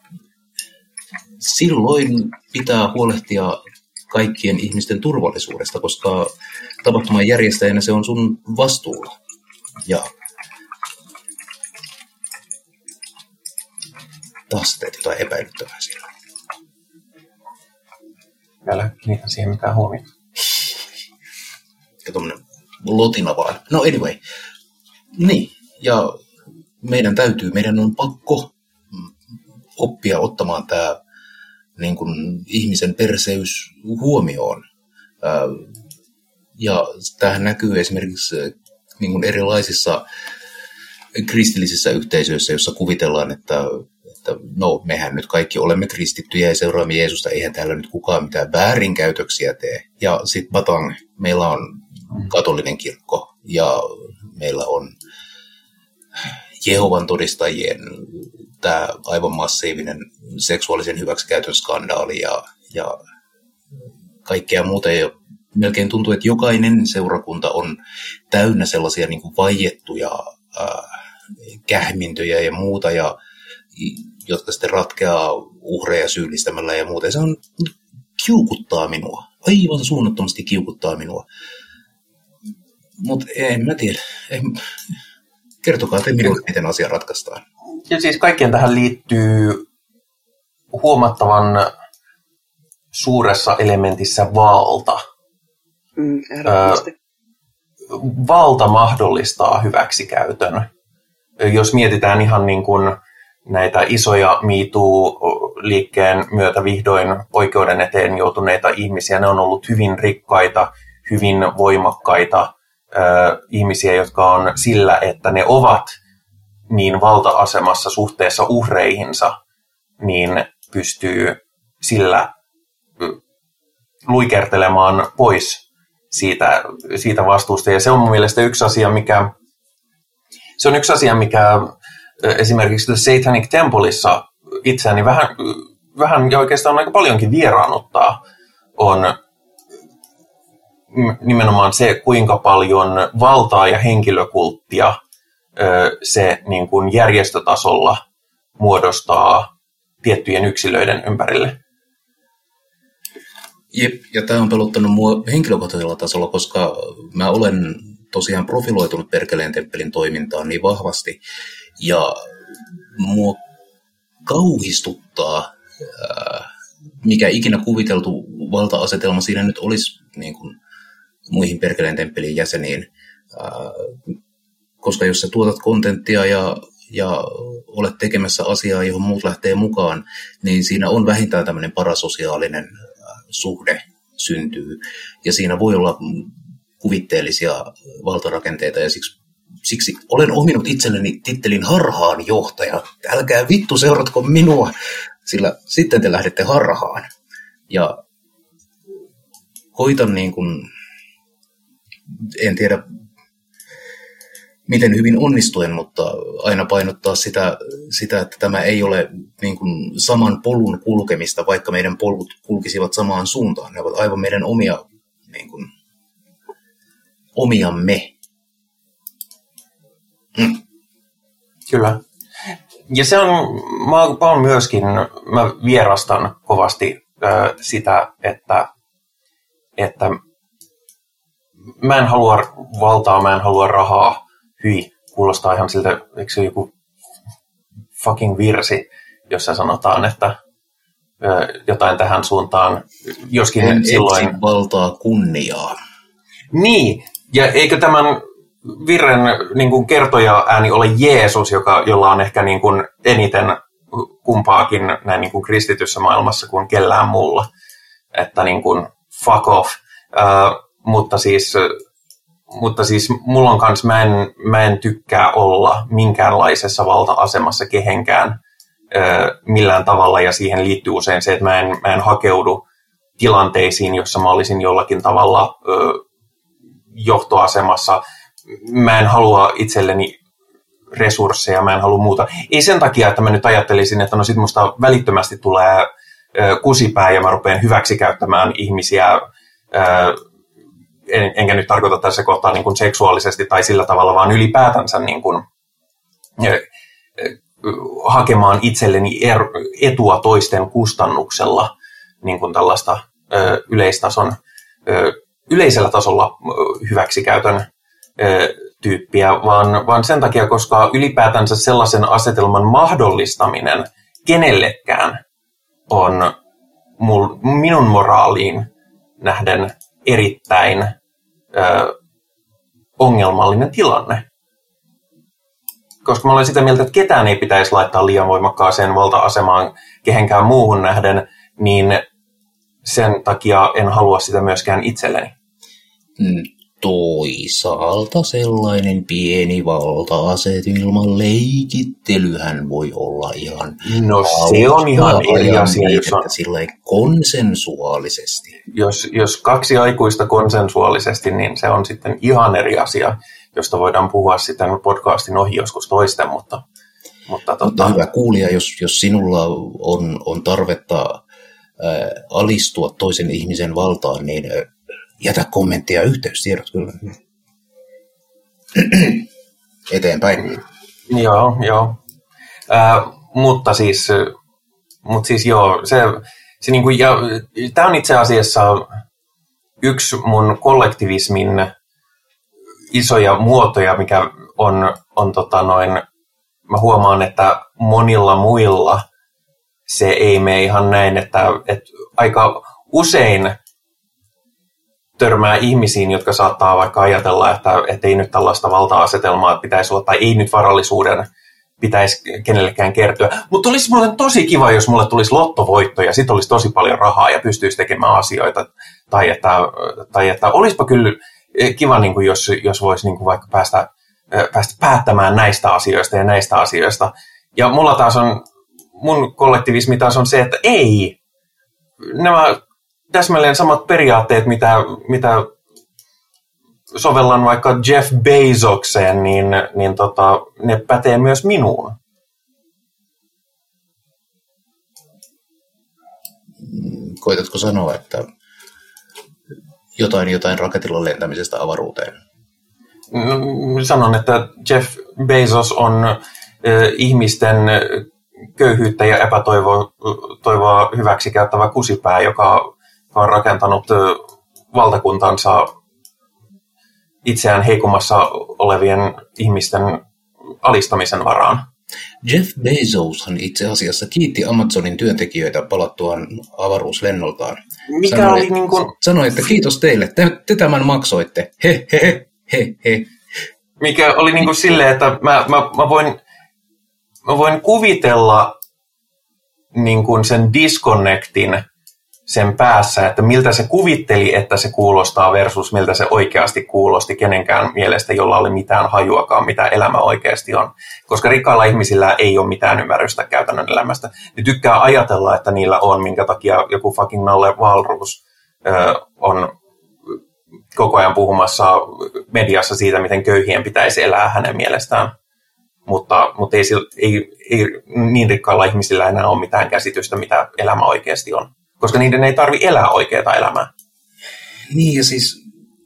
silloin pitää huolehtia kaikkien ihmisten turvallisuudesta, koska tapahtuman järjestäjänä se on sun vastuulla. Ja taas teet jotain epäilyttävää siellä. Älä kiinnitä siihen mitään huomiota. Ja tuommoinen lotina vaan. No anyway. Niin, ja meidän täytyy, meidän on pakko oppia ottamaan tämä niin kuin ihmisen perseys huomioon. Ja tähän näkyy esimerkiksi niin kuin erilaisissa kristillisissä yhteisöissä, jossa kuvitellaan, että, että no, mehän nyt kaikki olemme kristittyjä ja seuraamme Jeesusta, eihän täällä nyt kukaan mitään väärinkäytöksiä tee. Ja sitten Batang, meillä on katolinen kirkko ja meillä on Jehovan todistajien tämä aivan massiivinen seksuaalisen hyväksikäytön skandaali ja, ja kaikkea muuta. Ja melkein tuntuu, että jokainen seurakunta on täynnä sellaisia niin kuin vaiettuja äh, kähmintöjä ja muuta, ja, jotka sitten ratkeaa uhreja syyllistämällä ja muuta. Ja se on, kiukuttaa minua. Aivan suunnattomasti kiukuttaa minua. Mutta en mä tiedä. En, kertokaa te minulle, miten asia ratkaistaan. Ja siis kaikkien tähän liittyy huomattavan suuressa elementissä valta. Mm, valta mahdollistaa hyväksikäytön. Jos mietitään ihan niin kuin näitä isoja MeToo-liikkeen myötä vihdoin oikeuden eteen joutuneita ihmisiä, ne on ollut hyvin rikkaita, hyvin voimakkaita ö, ihmisiä, jotka on sillä, että ne ovat niin valta-asemassa suhteessa uhreihinsa, niin pystyy sillä luikertelemaan pois siitä, siitä vastuusta. Ja se on mun mielestä yksi asia, mikä, se on yksi asia, mikä esimerkiksi Satanic Templeissa itseäni vähän, vähän ja oikeastaan aika paljonkin vieraannuttaa, on nimenomaan se, kuinka paljon valtaa ja henkilökulttia se niin kuin järjestötasolla muodostaa tiettyjen yksilöiden ympärille. Jep, ja tämä on pelottanut mua henkilökohtaisella tasolla, koska mä olen tosiaan profiloitunut Perkeleen temppelin toimintaan niin vahvasti, ja mua kauhistuttaa, mikä ikinä kuviteltu valta-asetelma siinä nyt olisi niin kuin, muihin Perkeleen temppelin jäseniin koska jos sä tuotat kontenttia ja ja olet tekemässä asiaa, johon muut lähtee mukaan, niin siinä on vähintään tämmöinen parasosiaalinen suhde syntyy. Ja siinä voi olla kuvitteellisia valtarakenteita ja siksi, siksi olen ominut itselleni tittelin harhaan johtaja. Älkää vittu seuratko minua, sillä sitten te lähdette harhaan. Ja koitan niin kuin, en tiedä miten hyvin onnistuen, mutta aina painottaa sitä, sitä että tämä ei ole niin kuin saman polun kulkemista, vaikka meidän polkut kulkisivat samaan suuntaan. Ne ovat aivan meidän omia, niin kuin, omiamme. [CLEARS THROAT] Kyllä. Ja se on, mä, mä on myöskin, mä vierastan kovasti ö, sitä, että, että mä en halua valtaa, mä en halua rahaa, hyi, kuulostaa ihan siltä, eikö se joku fucking virsi, jossa sanotaan, että ö, jotain tähän suuntaan, joskin en silloin... valtaa kunniaa. Niin, ja eikö tämän virren niin kuin kertoja ääni ole Jeesus, joka, jolla on ehkä niin kuin eniten kumpaakin näin niin kuin kristityssä maailmassa kuin kellään muulla. Että niin kuin fuck off. Uh, mutta siis mutta siis mulla on kans, mä en, mä en tykkää olla minkäänlaisessa valta-asemassa kehenkään ö, millään tavalla, ja siihen liittyy usein se, että mä en, mä en hakeudu tilanteisiin, jossa mä olisin jollakin tavalla ö, johtoasemassa. Mä en halua itselleni resursseja, mä en halua muuta. Ei sen takia, että mä nyt ajattelisin, että no sit musta välittömästi tulee kusipää ja mä rupean hyväksikäyttämään ihmisiä en, enkä nyt tarkoita tässä kohtaa niin kuin seksuaalisesti tai sillä tavalla, vaan ylipäätänsä niin kuin, hakemaan itselleni er, etua toisten kustannuksella niin kuin tällaista yleistason, yleisellä tasolla hyväksikäytön tyyppiä, vaan, vaan sen takia, koska ylipäätänsä sellaisen asetelman mahdollistaminen kenellekään on mul, minun moraaliin nähden erittäin ö, ongelmallinen tilanne. Koska mä olen sitä mieltä, että ketään ei pitäisi laittaa liian voimakkaaseen valta-asemaan kehenkään muuhun nähden, niin sen takia en halua sitä myöskään itselleni. Mm, toisaalta sellainen pieni valta-asetelman leikittelyhän voi olla ihan... No se on ihan eri asia, jos on... Sillä konsensuaalisesti. Jos, jos kaksi aikuista konsensuaalisesti, niin se on sitten ihan eri asia, josta voidaan puhua sitten podcastin ohi joskus toisten, mutta... Mutta, tota... mutta hyvä kuulija, jos, jos sinulla on, on tarvetta ää, alistua toisen ihmisen valtaan, niin jätä kommenttia yhteystiedot kyllä. [CLEARS THROAT] Eteenpäin. Joo, joo. Äh, mutta siis, mutta siis joo, se, se niinku, ja tämä on itse asiassa yksi mun kollektivismin isoja muotoja, mikä on, on tota noin, mä huomaan, että monilla muilla se ei mene ihan näin, että, että aika usein törmää ihmisiin, jotka saattaa vaikka ajatella, että, ei nyt tällaista valta-asetelmaa pitäisi olla, tai ei nyt varallisuuden pitäisi kenellekään kertyä. Mutta olisi mulle tosi kiva, jos mulle tulisi lottovoitto ja sitten olisi tosi paljon rahaa ja pystyisi tekemään asioita. Tai että, tai että olisipa kyllä kiva, niin kuin jos, jos voisi niin kuin vaikka päästä, päästä päättämään näistä asioista ja näistä asioista. Ja mulla taas on, mun kollektivismi taas on se, että ei. Nämä täsmälleen samat periaatteet, mitä, mitä sovellan vaikka Jeff Bezokseen, niin, niin tota, ne pätee myös minuun. Koitatko sanoa, että jotain jotain raketilla lentämisestä avaruuteen? No, sanon, että Jeff Bezos on äh, ihmisten köyhyyttä ja epätoivoa hyväksi käyttävä kusipää, joka on rakentanut valtakuntansa itseään heikommassa olevien ihmisten alistamisen varaan. Jeff Bezoshan itse asiassa kiitti Amazonin työntekijöitä palattuaan avaruuslennoltaan. Mikä sanoi, oli niin kuin... sanoi, että kiitos teille, te, te tämän maksoitte. He, he, he, he. Mikä oli niin kuin silleen, että mä, mä, mä voin mä voin kuvitella niin kuin sen disconnectin sen päässä, että miltä se kuvitteli, että se kuulostaa versus miltä se oikeasti kuulosti kenenkään mielestä, jolla oli mitään hajuakaan, mitä elämä oikeasti on. Koska rikkailla ihmisillä ei ole mitään ymmärrystä käytännön elämästä. Ne tykkää ajatella, että niillä on, minkä takia joku fucking Nalle Valrus ö, on koko ajan puhumassa mediassa siitä, miten köyhien pitäisi elää hänen mielestään. Mutta, mutta ei, ei, ei niin rikkailla ihmisillä enää ole mitään käsitystä, mitä elämä oikeasti on koska niiden ei tarvi elää oikeaa elämää. Niin ja siis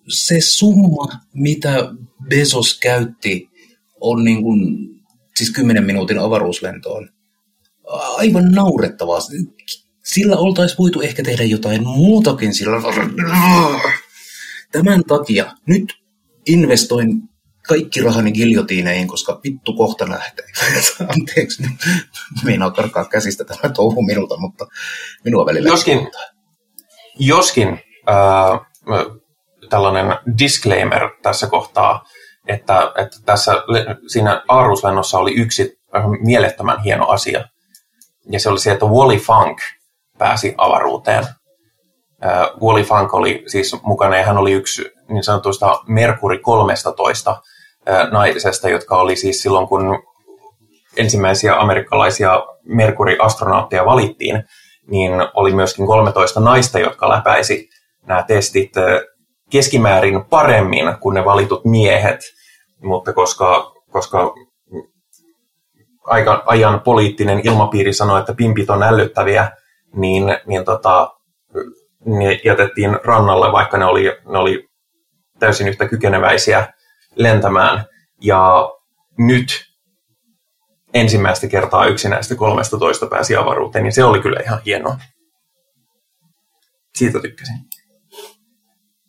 se summa, mitä Bezos käytti, on niin kuin, siis 10 minuutin avaruuslentoon. Aivan naurettavaa. Sillä oltaisiin voitu ehkä tehdä jotain muutakin sillä. Tämän takia nyt investoin kaikki rahani giljotiineihin, koska vittu kohta lähtee. [LAUGHS] Anteeksi, meinaa karkaa käsistä tämä touhu minulta, mutta minua välillä... Joskin, joskin äh, tällainen disclaimer tässä kohtaa, että, että tässä siinä Aaruslennossa oli yksi mielettömän hieno asia. Ja se oli se, että Wally Funk pääsi avaruuteen. Uh, Wally Funk oli siis mukana ja hän oli yksi niin sanotusta Merkuri 13 naisesta, jotka oli siis silloin, kun ensimmäisiä amerikkalaisia Merkuri-astronautteja valittiin, niin oli myöskin 13 naista, jotka läpäisi nämä testit keskimäärin paremmin kuin ne valitut miehet, mutta koska, koska aika, ajan poliittinen ilmapiiri sanoi, että pimpit on älyttäviä, niin, niin tota, ne jätettiin rannalle, vaikka ne oli, ne oli täysin yhtä kykeneväisiä lentämään. Ja nyt ensimmäistä kertaa yksi näistä 13 pääsi avaruuteen, niin se oli kyllä ihan hienoa. Siitä tykkäsin.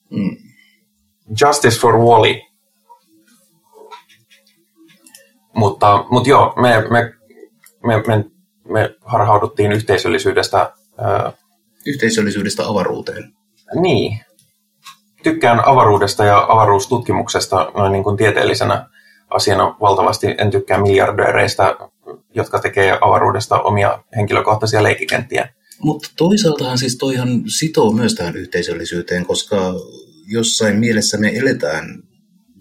Mm. Justice for Wally. Mutta, mutta joo, me, me, me, me, me harhauduttiin yhteisöllisyydestä. Ää... Yhteisöllisyydestä avaruuteen. Niin, tykkään avaruudesta ja avaruustutkimuksesta noin niin kuin tieteellisenä asiana valtavasti. En tykkää miljardööreistä, jotka tekee avaruudesta omia henkilökohtaisia leikkikenttiä. Mutta toisaaltahan siis toihan sitoo myös tähän yhteisöllisyyteen, koska jossain mielessä me eletään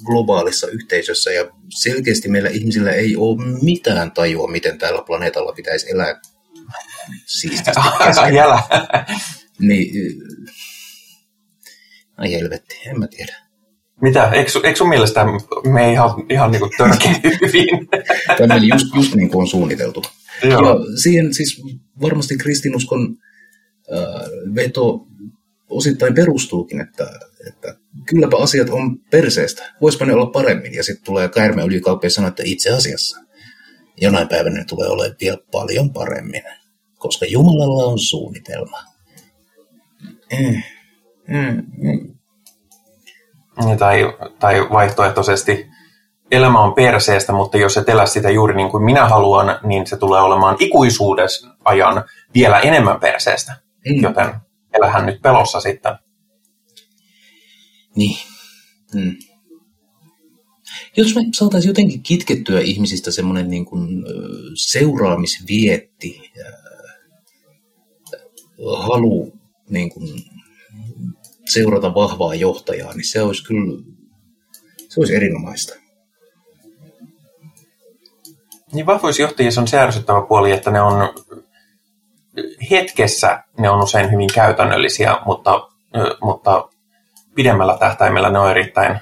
globaalissa yhteisössä ja selkeästi meillä ihmisillä ei ole mitään tajua, miten tällä planeetalla pitäisi elää siististi. [LAUGHS] niin Ai helvetti, en mä tiedä. Mitä? Eikö, eikö sun mielestä me ei ihan, ihan niin kuin törkeä [LAUGHS] hyvin? Tämä oli just, just niin kuin on suunniteltu. Joo. Ja siihen siis varmasti kristinuskon äh, veto osittain perustuukin, että, että kylläpä asiat on perseestä. Voispa ne olla paremmin. Ja sitten tulee käärme ylikauppa ja sanoo, että itse asiassa jonain päivänä ne tulee olemaan vielä paljon paremmin. Koska Jumalalla on suunnitelma. Eh. Mm, mm. Tai, tai vaihtoehtoisesti elämä on perseestä, mutta jos et elä sitä juuri niin kuin minä haluan, niin se tulee olemaan ikuisuuden ajan vielä enemmän perseestä. Mm. Joten elähän nyt pelossa sitten. Niin. Mm. Jos me saataisiin jotenkin kitkettyä ihmisistä semmoinen niin kuin seuraamisvietti, halu niin kuin seurata vahvaa johtajaa, niin se olisi kyllä se olisi erinomaista. Niin vahvoissa johtajissa on se ärsyttävä puoli, että ne on hetkessä ne on usein hyvin käytännöllisiä, mutta, mutta pidemmällä tähtäimellä ne on erittäin,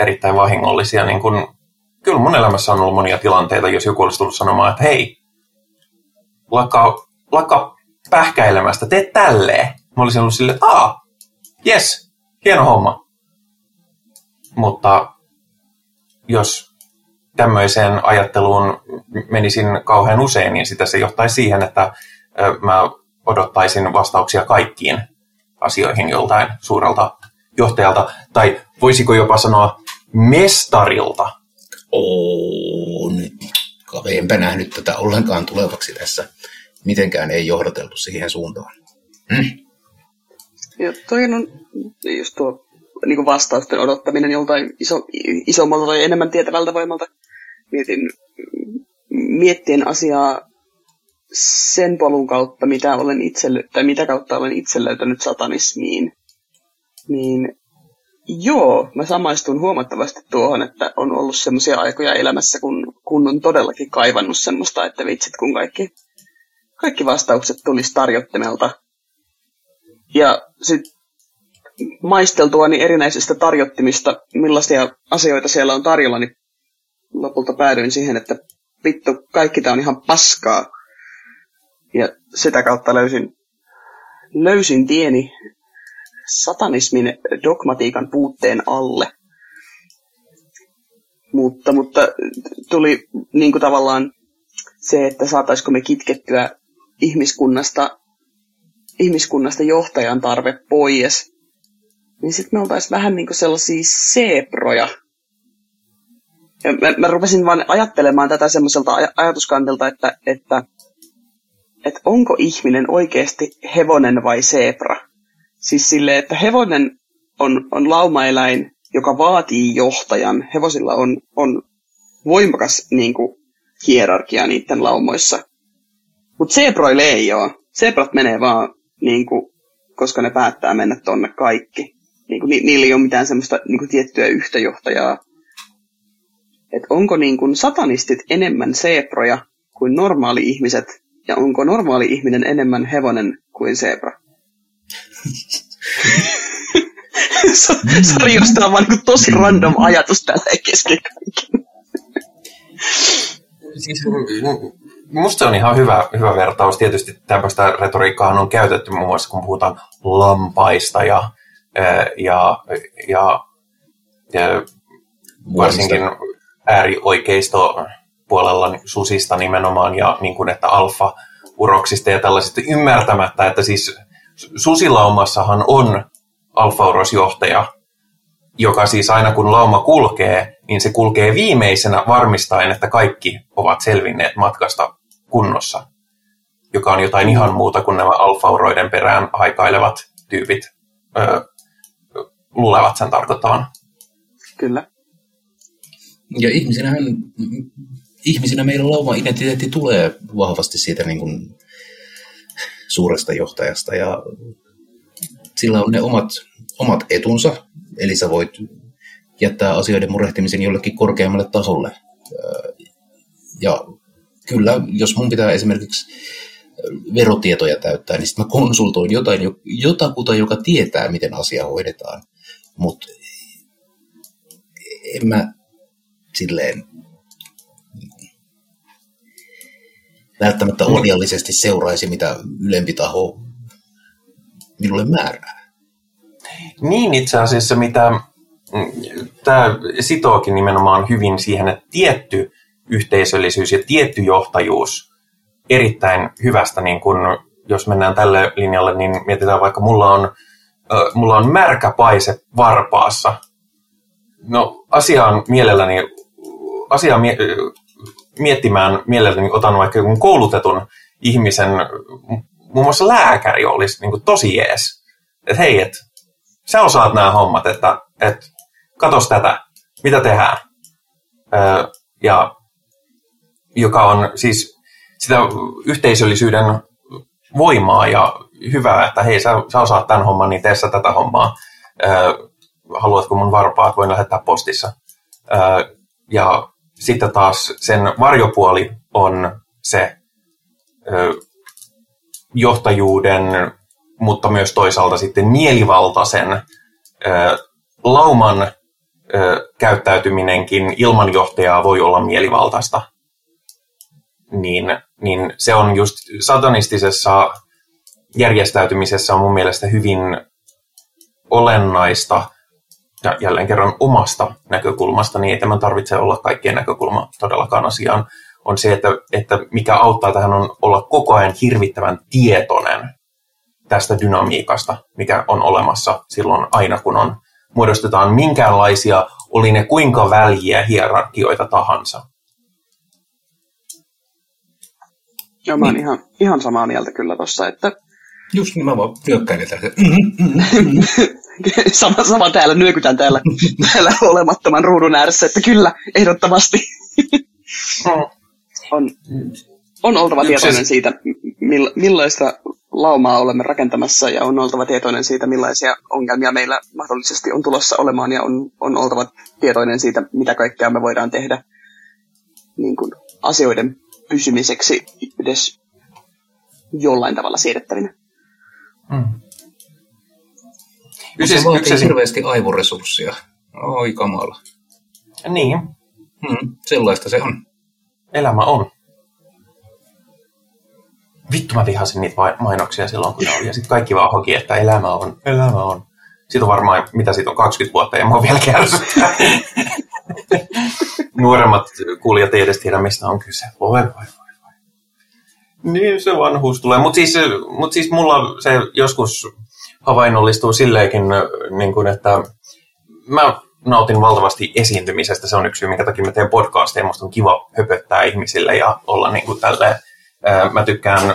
erittäin vahingollisia. Niin kun, kyllä mun elämässä on ollut monia tilanteita, jos joku olisi tullut sanomaan, että hei, lakka, lakka pähkäilemästä, tee tälleen. Mä olisin ollut silleen, että Yes, hieno homma. Mutta jos tämmöiseen ajatteluun menisin kauhean usein, niin sitä se johtaisi siihen, että mä odottaisin vastauksia kaikkiin asioihin joltain suurelta johtajalta, tai voisiko jopa sanoa mestarilta. On. Enpä nähnyt tätä ollenkaan tulevaksi tässä. Mitenkään ei johdateltu siihen suuntaan. Hmm. Ja toi on just tuo niin kuin vastausten odottaminen joltain iso, isommalta tai enemmän tietävältä voimalta. Mietin, miettien asiaa sen polun kautta, mitä, olen itse, tai mitä kautta olen itse löytänyt satanismiin, niin joo, mä samaistun huomattavasti tuohon, että on ollut semmoisia aikoja elämässä, kun, kun on todellakin kaivannut semmoista, että vitsit, kun kaikki, kaikki vastaukset tulisi tarjottimelta. Ja sitten maisteltuani erinäisistä tarjottimista, millaisia asioita siellä on tarjolla, niin lopulta päädyin siihen, että vittu, kaikki tämä on ihan paskaa. Ja sitä kautta löysin, löysin tieni satanismin dogmatiikan puutteen alle. Mutta, mutta tuli niin kuin tavallaan se, että saataisiko me kitkettyä ihmiskunnasta, ihmiskunnasta johtajan tarve pois. Niin sitten me oltaisiin vähän niin kuin sellaisia seeproja. Ja mä, mä rupesin vaan ajattelemaan tätä semmoiselta aj- ajatuskantilta, että, että, että onko ihminen oikeasti hevonen vai seepra. Siis silleen, että hevonen on, on laumaeläin, joka vaatii johtajan. Hevosilla on, on voimakas niin kuin, hierarkia niiden laumoissa. Mutta seproille ei ole. Seprat menee vaan, niin kuin, koska ne päättää mennä tonne kaikki. Niin kuin, ni, niillä ei ole mitään semmoista niin kuin, tiettyä yhtäjohtajaa. Et onko niin kuin, satanistit enemmän seproja kuin normaali ihmiset, ja onko normaali ihminen enemmän hevonen kuin zebra? Sori, jos tämä on vaan niin tosi random ajatus tällä kesken kaiken. Siis, musta se on ihan hyvä, hyvä vertaus. Tietysti tämmöistä retoriikkaa on käytetty muun muassa, kun puhutaan lampaista ja, ja, ja, ja varsinkin äärioikeisto puolella susista nimenomaan ja niin kuin, että alfa-uroksista ja tällaisista ymmärtämättä, että siis susilaumassahan on alfaurosjohtaja, joka siis aina kun lauma kulkee, niin se kulkee viimeisenä varmistaen, että kaikki ovat selvinneet matkasta kunnossa, joka on jotain ihan muuta kuin nämä alfauroiden perään haikailevat tyypit öö, luulevat sen tarkoittavan. Kyllä. Ja ihmisinähän, ihmisinä meillä lauma-identiteetti tulee vahvasti siitä niin kuin suuresta johtajasta ja sillä on ne omat, omat etunsa, eli sä voit jättää asioiden murehtimisen jollekin korkeammalle tasolle. Ja kyllä, jos mun pitää esimerkiksi verotietoja täyttää, niin sitten mä konsultoin jotain, jotakuta, joka tietää, miten asia hoidetaan. Mutta en mä silleen välttämättä mm. ohjallisesti seuraisi, mitä ylempi taho minulle määrää. Niin itse asiassa, mitä mm, tämä sitookin nimenomaan hyvin siihen, että tietty yhteisöllisyys ja tietty johtajuus erittäin hyvästä, niin kun, jos mennään tälle linjalle, niin mietitään vaikka mulla on, mulla on märkä paise varpaassa. No asiaan mielelläni, asiaan mie- miettimään mielelläni otan vaikka jonkun koulutetun ihmisen, muun muassa lääkäri olisi niin kuin tosi jees. Että hei, et, sä osaat nämä hommat, että et, katos tätä, mitä tehdään. Öö, ja joka on siis sitä yhteisöllisyyden voimaa ja hyvää, että hei, sä, sä osaat tämän homman, niin tee sä tätä hommaa. Öö, haluatko mun varpaat, voin lähettää postissa. Öö, ja sitten taas sen varjopuoli on se ö, johtajuuden, mutta myös toisaalta sitten mielivaltaisen lauman käyttäytyminenkin ilman johtajaa voi olla mielivaltaista. Niin, niin se on just satanistisessa järjestäytymisessä on mun mielestä hyvin olennaista ja jälleen kerran omasta näkökulmasta, niin ei tämän tarvitse olla kaikkien näkökulma todellakaan asiaan, on se, että, että mikä auttaa tähän on olla koko ajan hirvittävän tietoinen tästä dynamiikasta, mikä on olemassa silloin aina, kun on muodostetaan minkäänlaisia, oli ne kuinka väljiä hierarkioita tahansa. Joo, mä oon niin. ihan, ihan samaa mieltä kyllä tossa, että... Just niin, mä vaan. Mm-hmm, [LAUGHS] mm-hmm. sama, sama täällä, nyökytän täällä, täällä olemattoman ruudun ääressä, että kyllä, ehdottomasti. [LAUGHS] On, on oltava tietoinen siitä, millaista laumaa olemme rakentamassa ja on oltava tietoinen siitä, millaisia ongelmia meillä mahdollisesti on tulossa olemaan ja on, on oltava tietoinen siitä, mitä kaikkea me voidaan tehdä niin kuin asioiden pysymiseksi edes jollain tavalla siedettävinä. Mm. Yksi, se vaatii yksi, hirveästi aivoresurssia. Oi kamala. Niin. Mm, sellaista se on. Elämä on. Vittu mä vihasin niitä mainoksia silloin, kun ne oli. Ja sitten kaikki vaan hoki, että elämä on, elämä on. Siitä on varmaan, mitä siitä on, 20 vuotta ja mä oon vielä kärsyttää. [LAUGHS] Nuoremmat kuulijat ei edes tiedä, mistä on kyse. Voi, voi, voi. Niin, se vanhuus tulee. Mutta siis, mut siis mulla se joskus havainnollistuu silleenkin, niin kuin, että mä nautin valtavasti esiintymisestä. Se on yksi syy, minkä takia mä teen podcasteja. Musta on kiva höpöttää ihmisille ja olla niin kuin tälleen. Mä tykkään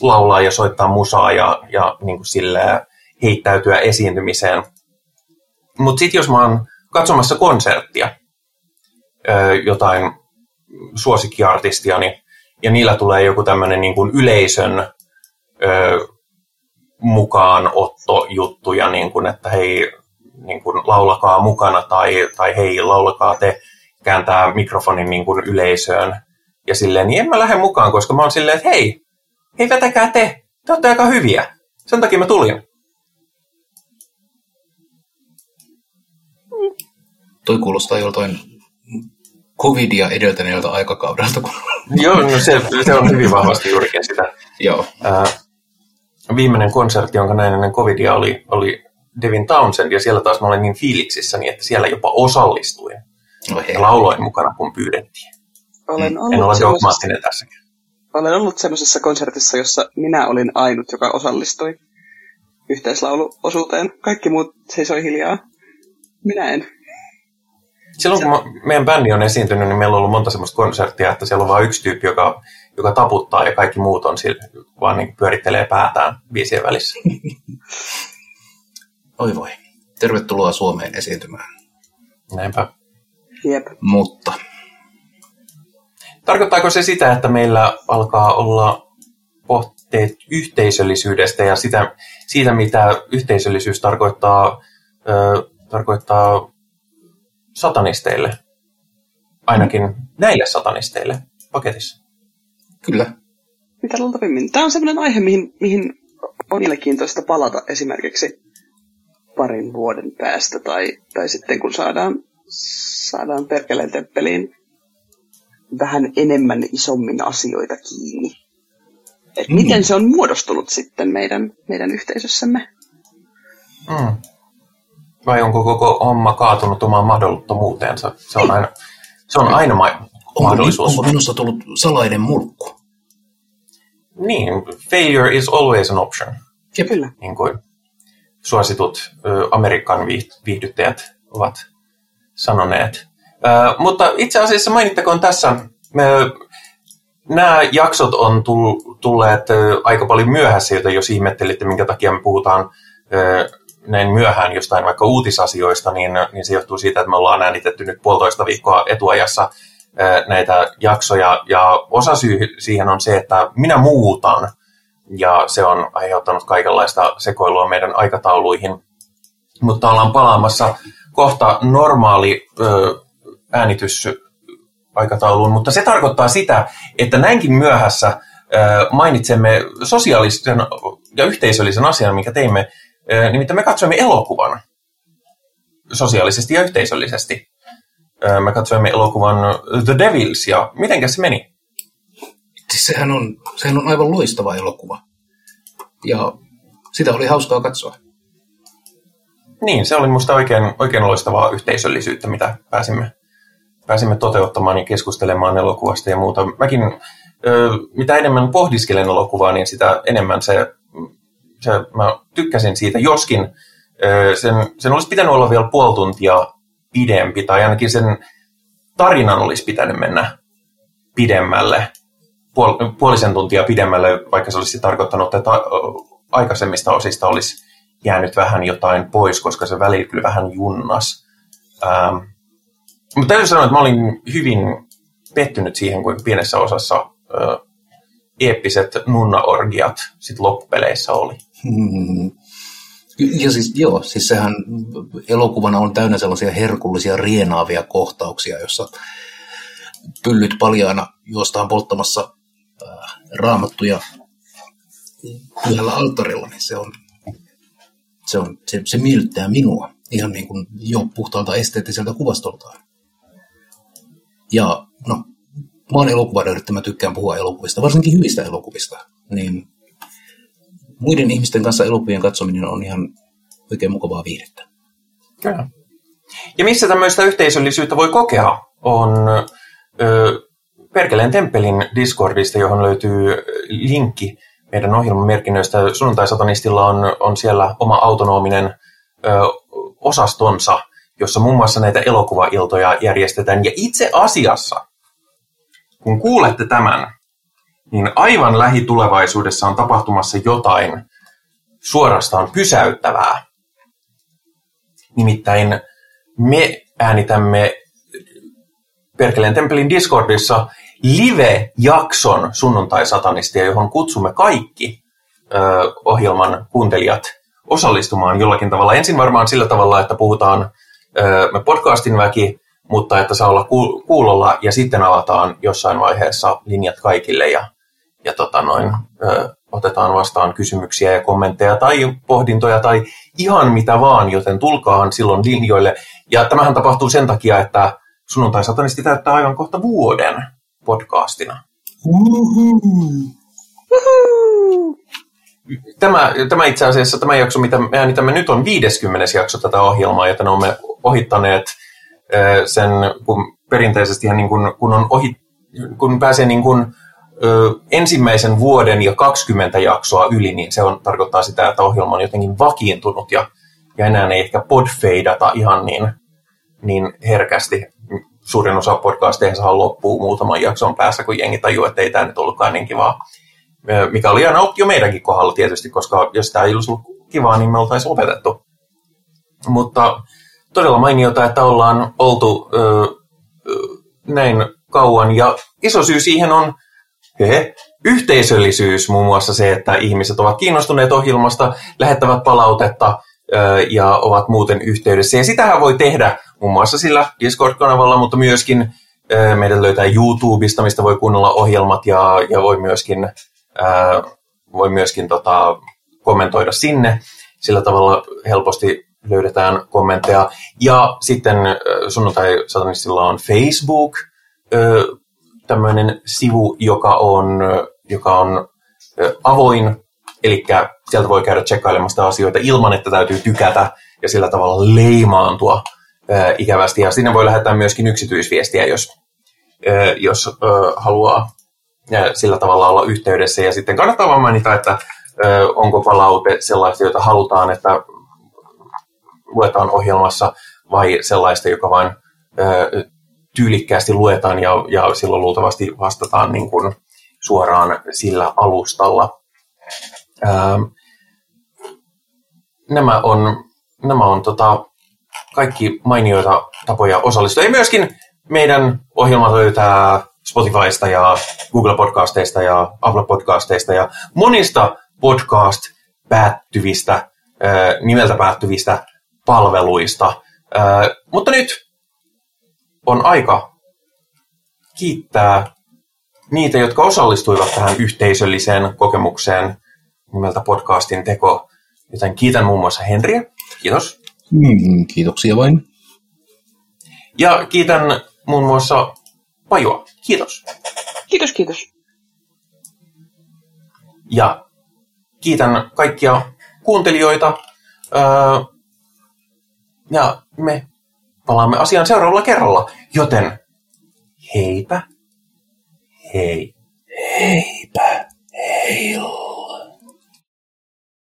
laulaa ja soittaa musaa ja, ja niin kuin silleen heittäytyä esiintymiseen. Mutta sitten jos mä oon katsomassa konserttia, jotain suosikkiartistia, niin, ja niillä tulee joku tämmöinen niin kuin yleisön mukaanottojuttuja, niin kuin, että hei, niin kuin, laulakaa mukana tai, tai hei, laulakaa te, kääntää mikrofonin niin kuin yleisöön ja silleen, niin en mä lähde mukaan, koska mä oon silleen, että hei, hei vetäkää te, te olette aika hyviä. Sen takia mä tulin. Toi kuulostaa joltain covidia edeltäneeltä aikakaudelta. Kun... [LAUGHS] Joo, no se, se on hyvin vahvasti juurikin sitä. Joo. Äh, viimeinen konsertti, jonka näin ennen covidia oli, oli Devin Townsend, ja siellä taas mä olin niin fiiliksissä, niin että siellä jopa osallistuin. No ja lauloin mukana, kun pyydettiin. Olen ollut en ole dogmaattinen tässäkin. Olen ollut semmoisessa konsertissa, jossa minä olin ainut, joka osallistui yhteislauluosuuteen. Kaikki muut seisoi hiljaa. Minä en. Silloin kun meidän bändi on esiintynyt, niin meillä on ollut monta semmoista konserttia, että siellä on vain yksi tyyppi, joka, joka taputtaa ja kaikki muut on sillä, vaan niin pyörittelee päätään biisien välissä. [LAUGHS] Oi voi. Tervetuloa Suomeen esiintymään. Näinpä. Jep. Mutta. Tarkoittaako se sitä, että meillä alkaa olla pohteet yhteisöllisyydestä ja sitä, siitä, mitä yhteisöllisyys tarkoittaa, ö, tarkoittaa satanisteille? Ainakin näille satanisteille paketissa. Kyllä. Mitä luultavimmin. Tämä on sellainen aihe, mihin, mihin on mielenkiintoista palata esimerkiksi parin vuoden päästä tai, tai sitten kun saadaan, saadaan perkeleen temppeliin vähän enemmän isommin asioita kiinni. Et mm. Miten se on muodostunut sitten meidän, meidän yhteisössämme? Mm. Vai onko koko homma kaatunut omaan mahdottomuuteensa? Se on aina, se on aina ma- mahdollisuus. Onko minusta tullut salainen mulkku? Niin, failure is always an option. Ja kyllä. Niin kuin suositut Amerikan viihdyttäjät ovat sanoneet. Mutta itse asiassa mainittakoon tässä, nämä jaksot on tulleet aika paljon myöhässä, joten jos ihmettelitte, minkä takia me puhutaan näin myöhään jostain vaikka uutisasioista, niin, niin se johtuu siitä, että me ollaan äänitetty nyt puolitoista viikkoa etuajassa näitä jaksoja. Ja osa syy siihen on se, että minä muutan ja se on aiheuttanut kaikenlaista sekoilua meidän aikatauluihin. Mutta ollaan palaamassa kohta normaali ö, äänitysaikatauluun, mutta se tarkoittaa sitä, että näinkin myöhässä mainitsemme sosiaalisen ja yhteisöllisen asian, minkä teimme, nimittäin me katsoimme elokuvan sosiaalisesti ja yhteisöllisesti. Me katsoimme elokuvan The Devils, ja miten se meni? Siis sehän on, sehän on aivan loistava elokuva. Ja sitä oli hauskaa katsoa. Niin, se oli minusta oikein, oikein loistavaa yhteisöllisyyttä, mitä pääsimme, pääsimme toteuttamaan ja keskustelemaan elokuvasta ja muuta. Mäkin, ö, mitä enemmän pohdiskelen elokuvaa, niin sitä enemmän se, se mä tykkäsin siitä, joskin sen, sen olisi pitänyt olla vielä puoli tuntia pidempi, tai ainakin sen tarinan olisi pitänyt mennä pidemmälle puol- puolisen tuntia pidemmälle, vaikka se olisi tarkoittanut, että aikaisemmista osista olisi jäänyt vähän jotain pois, koska se välillä kyllä vähän junnas. Ähm, mutta täytyy sanoa, että mä olin hyvin pettynyt siihen, kuin pienessä osassa ö, eeppiset nunnaorgiat sit loppupeleissä oli. Hmm. Ja siis joo, siis sehän elokuvana on täynnä sellaisia herkullisia rienaavia kohtauksia, jossa pyllyt paljaana juostaan polttamassa äh, raamattuja yhdellä alttarilla, niin se on, se, on, se, se miellyttää minua ihan niin kuin jo puhtaalta esteettiseltä kuvastoltaan. Ja no, mä oon elokuvanörtti, mä tykkään puhua elokuvista, varsinkin hyvistä elokuvista. Niin muiden ihmisten kanssa elokuvien katsominen on ihan oikein mukavaa viihdettä. Kyllä. Ja missä tämmöistä yhteisöllisyyttä voi kokea, on ö, Perkeleen temppelin Discordista, johon löytyy linkki meidän ohjelman merkinnöistä. Sunnuntai-satanistilla on, on siellä oma autonominen ö, osastonsa, jossa muun muassa näitä elokuvailtoja järjestetään. Ja itse asiassa, kun kuulette tämän, niin aivan lähitulevaisuudessa on tapahtumassa jotain suorastaan pysäyttävää. Nimittäin me äänitämme Perkeleen temppelin Discordissa live-jakson sunnuntai-satanistia, johon kutsumme kaikki ö, ohjelman kuuntelijat osallistumaan jollakin tavalla. Ensin varmaan sillä tavalla, että puhutaan ö, me podcastin väki, mutta että saa olla kuulolla ja sitten avataan jossain vaiheessa linjat kaikille ja, ja tota noin, ö, otetaan vastaan kysymyksiä ja kommentteja tai pohdintoja tai ihan mitä vaan, joten tulkaahan silloin linjoille. Ja tämähän tapahtuu sen takia, että sunnuntai satanisti täyttää aivan kohta vuoden podcastina. Tämä, tämä itse asiassa, tämä jakso, mitä me äänitämme nyt, on 50. jakso tätä ohjelmaa, joten olemme ohittaneet sen, kun perinteisesti niin kun, kun, on ohi, kun pääsee niin kun, ö, ensimmäisen vuoden ja 20 jaksoa yli, niin se on, tarkoittaa sitä, että ohjelma on jotenkin vakiintunut ja, ja enää ei ehkä podfeidata ihan niin, niin herkästi. Suurin osa podcasteista loppuu muutaman jakson päässä, kun jengi tajuu, että ei tämä nyt ollutkaan niin kivaa. Mikä oli aina jo meidänkin kohdalla tietysti, koska jos tämä ei olisi ollut kivaa, niin me oltaisiin lopetettu. Mutta todella mainiota, että ollaan oltu ö, ö, näin kauan. Ja iso syy siihen on he, yhteisöllisyys, muun muassa se, että ihmiset ovat kiinnostuneet ohjelmasta, lähettävät palautetta ja ovat muuten yhteydessä. Ja sitähän voi tehdä muun muassa sillä Discord-kanavalla, mutta myöskin meidän löytää YouTubesta, mistä voi kuunnella ohjelmat ja, ja voi myöskin, ö, voi myöskin tota, kommentoida sinne. Sillä tavalla helposti löydetään kommentteja. Ja sitten sunnuntai-satanistilla on Facebook, tämmöinen sivu, joka on, joka on avoin, eli sieltä voi käydä tsekkailemasta asioita ilman, että täytyy tykätä ja sillä tavalla leimaantua ikävästi. Ja sinne voi lähettää myöskin yksityisviestiä, jos, jos haluaa sillä tavalla olla yhteydessä. Ja sitten kannattaa vaan mainita, että onko palaute sellaista, jota halutaan, että luetaan ohjelmassa vai sellaista, joka vain tyylikkäästi luetaan ja, ja silloin luultavasti vastataan niin kuin suoraan sillä alustalla. Ää, nämä on, nämä on tota, kaikki mainioita tapoja osallistua. Ja myöskin meidän ohjelmat löytää Spotifysta ja Google Podcasteista ja Apple Podcasteista ja monista podcast päättyvistä, nimeltä päättyvistä palveluista. Mutta nyt on aika kiittää niitä, jotka osallistuivat tähän yhteisölliseen kokemukseen nimeltä podcastin teko. Joten kiitän muun muassa Henriä. Kiitos. Mm, kiitoksia vain. Ja kiitän muun muassa Pajua. Kiitos. Kiitos, kiitos. Ja kiitän kaikkia kuuntelijoita. ja me palaamme asiaan seuraavalla kerralla, joten heipä, hei. Heipä, heil.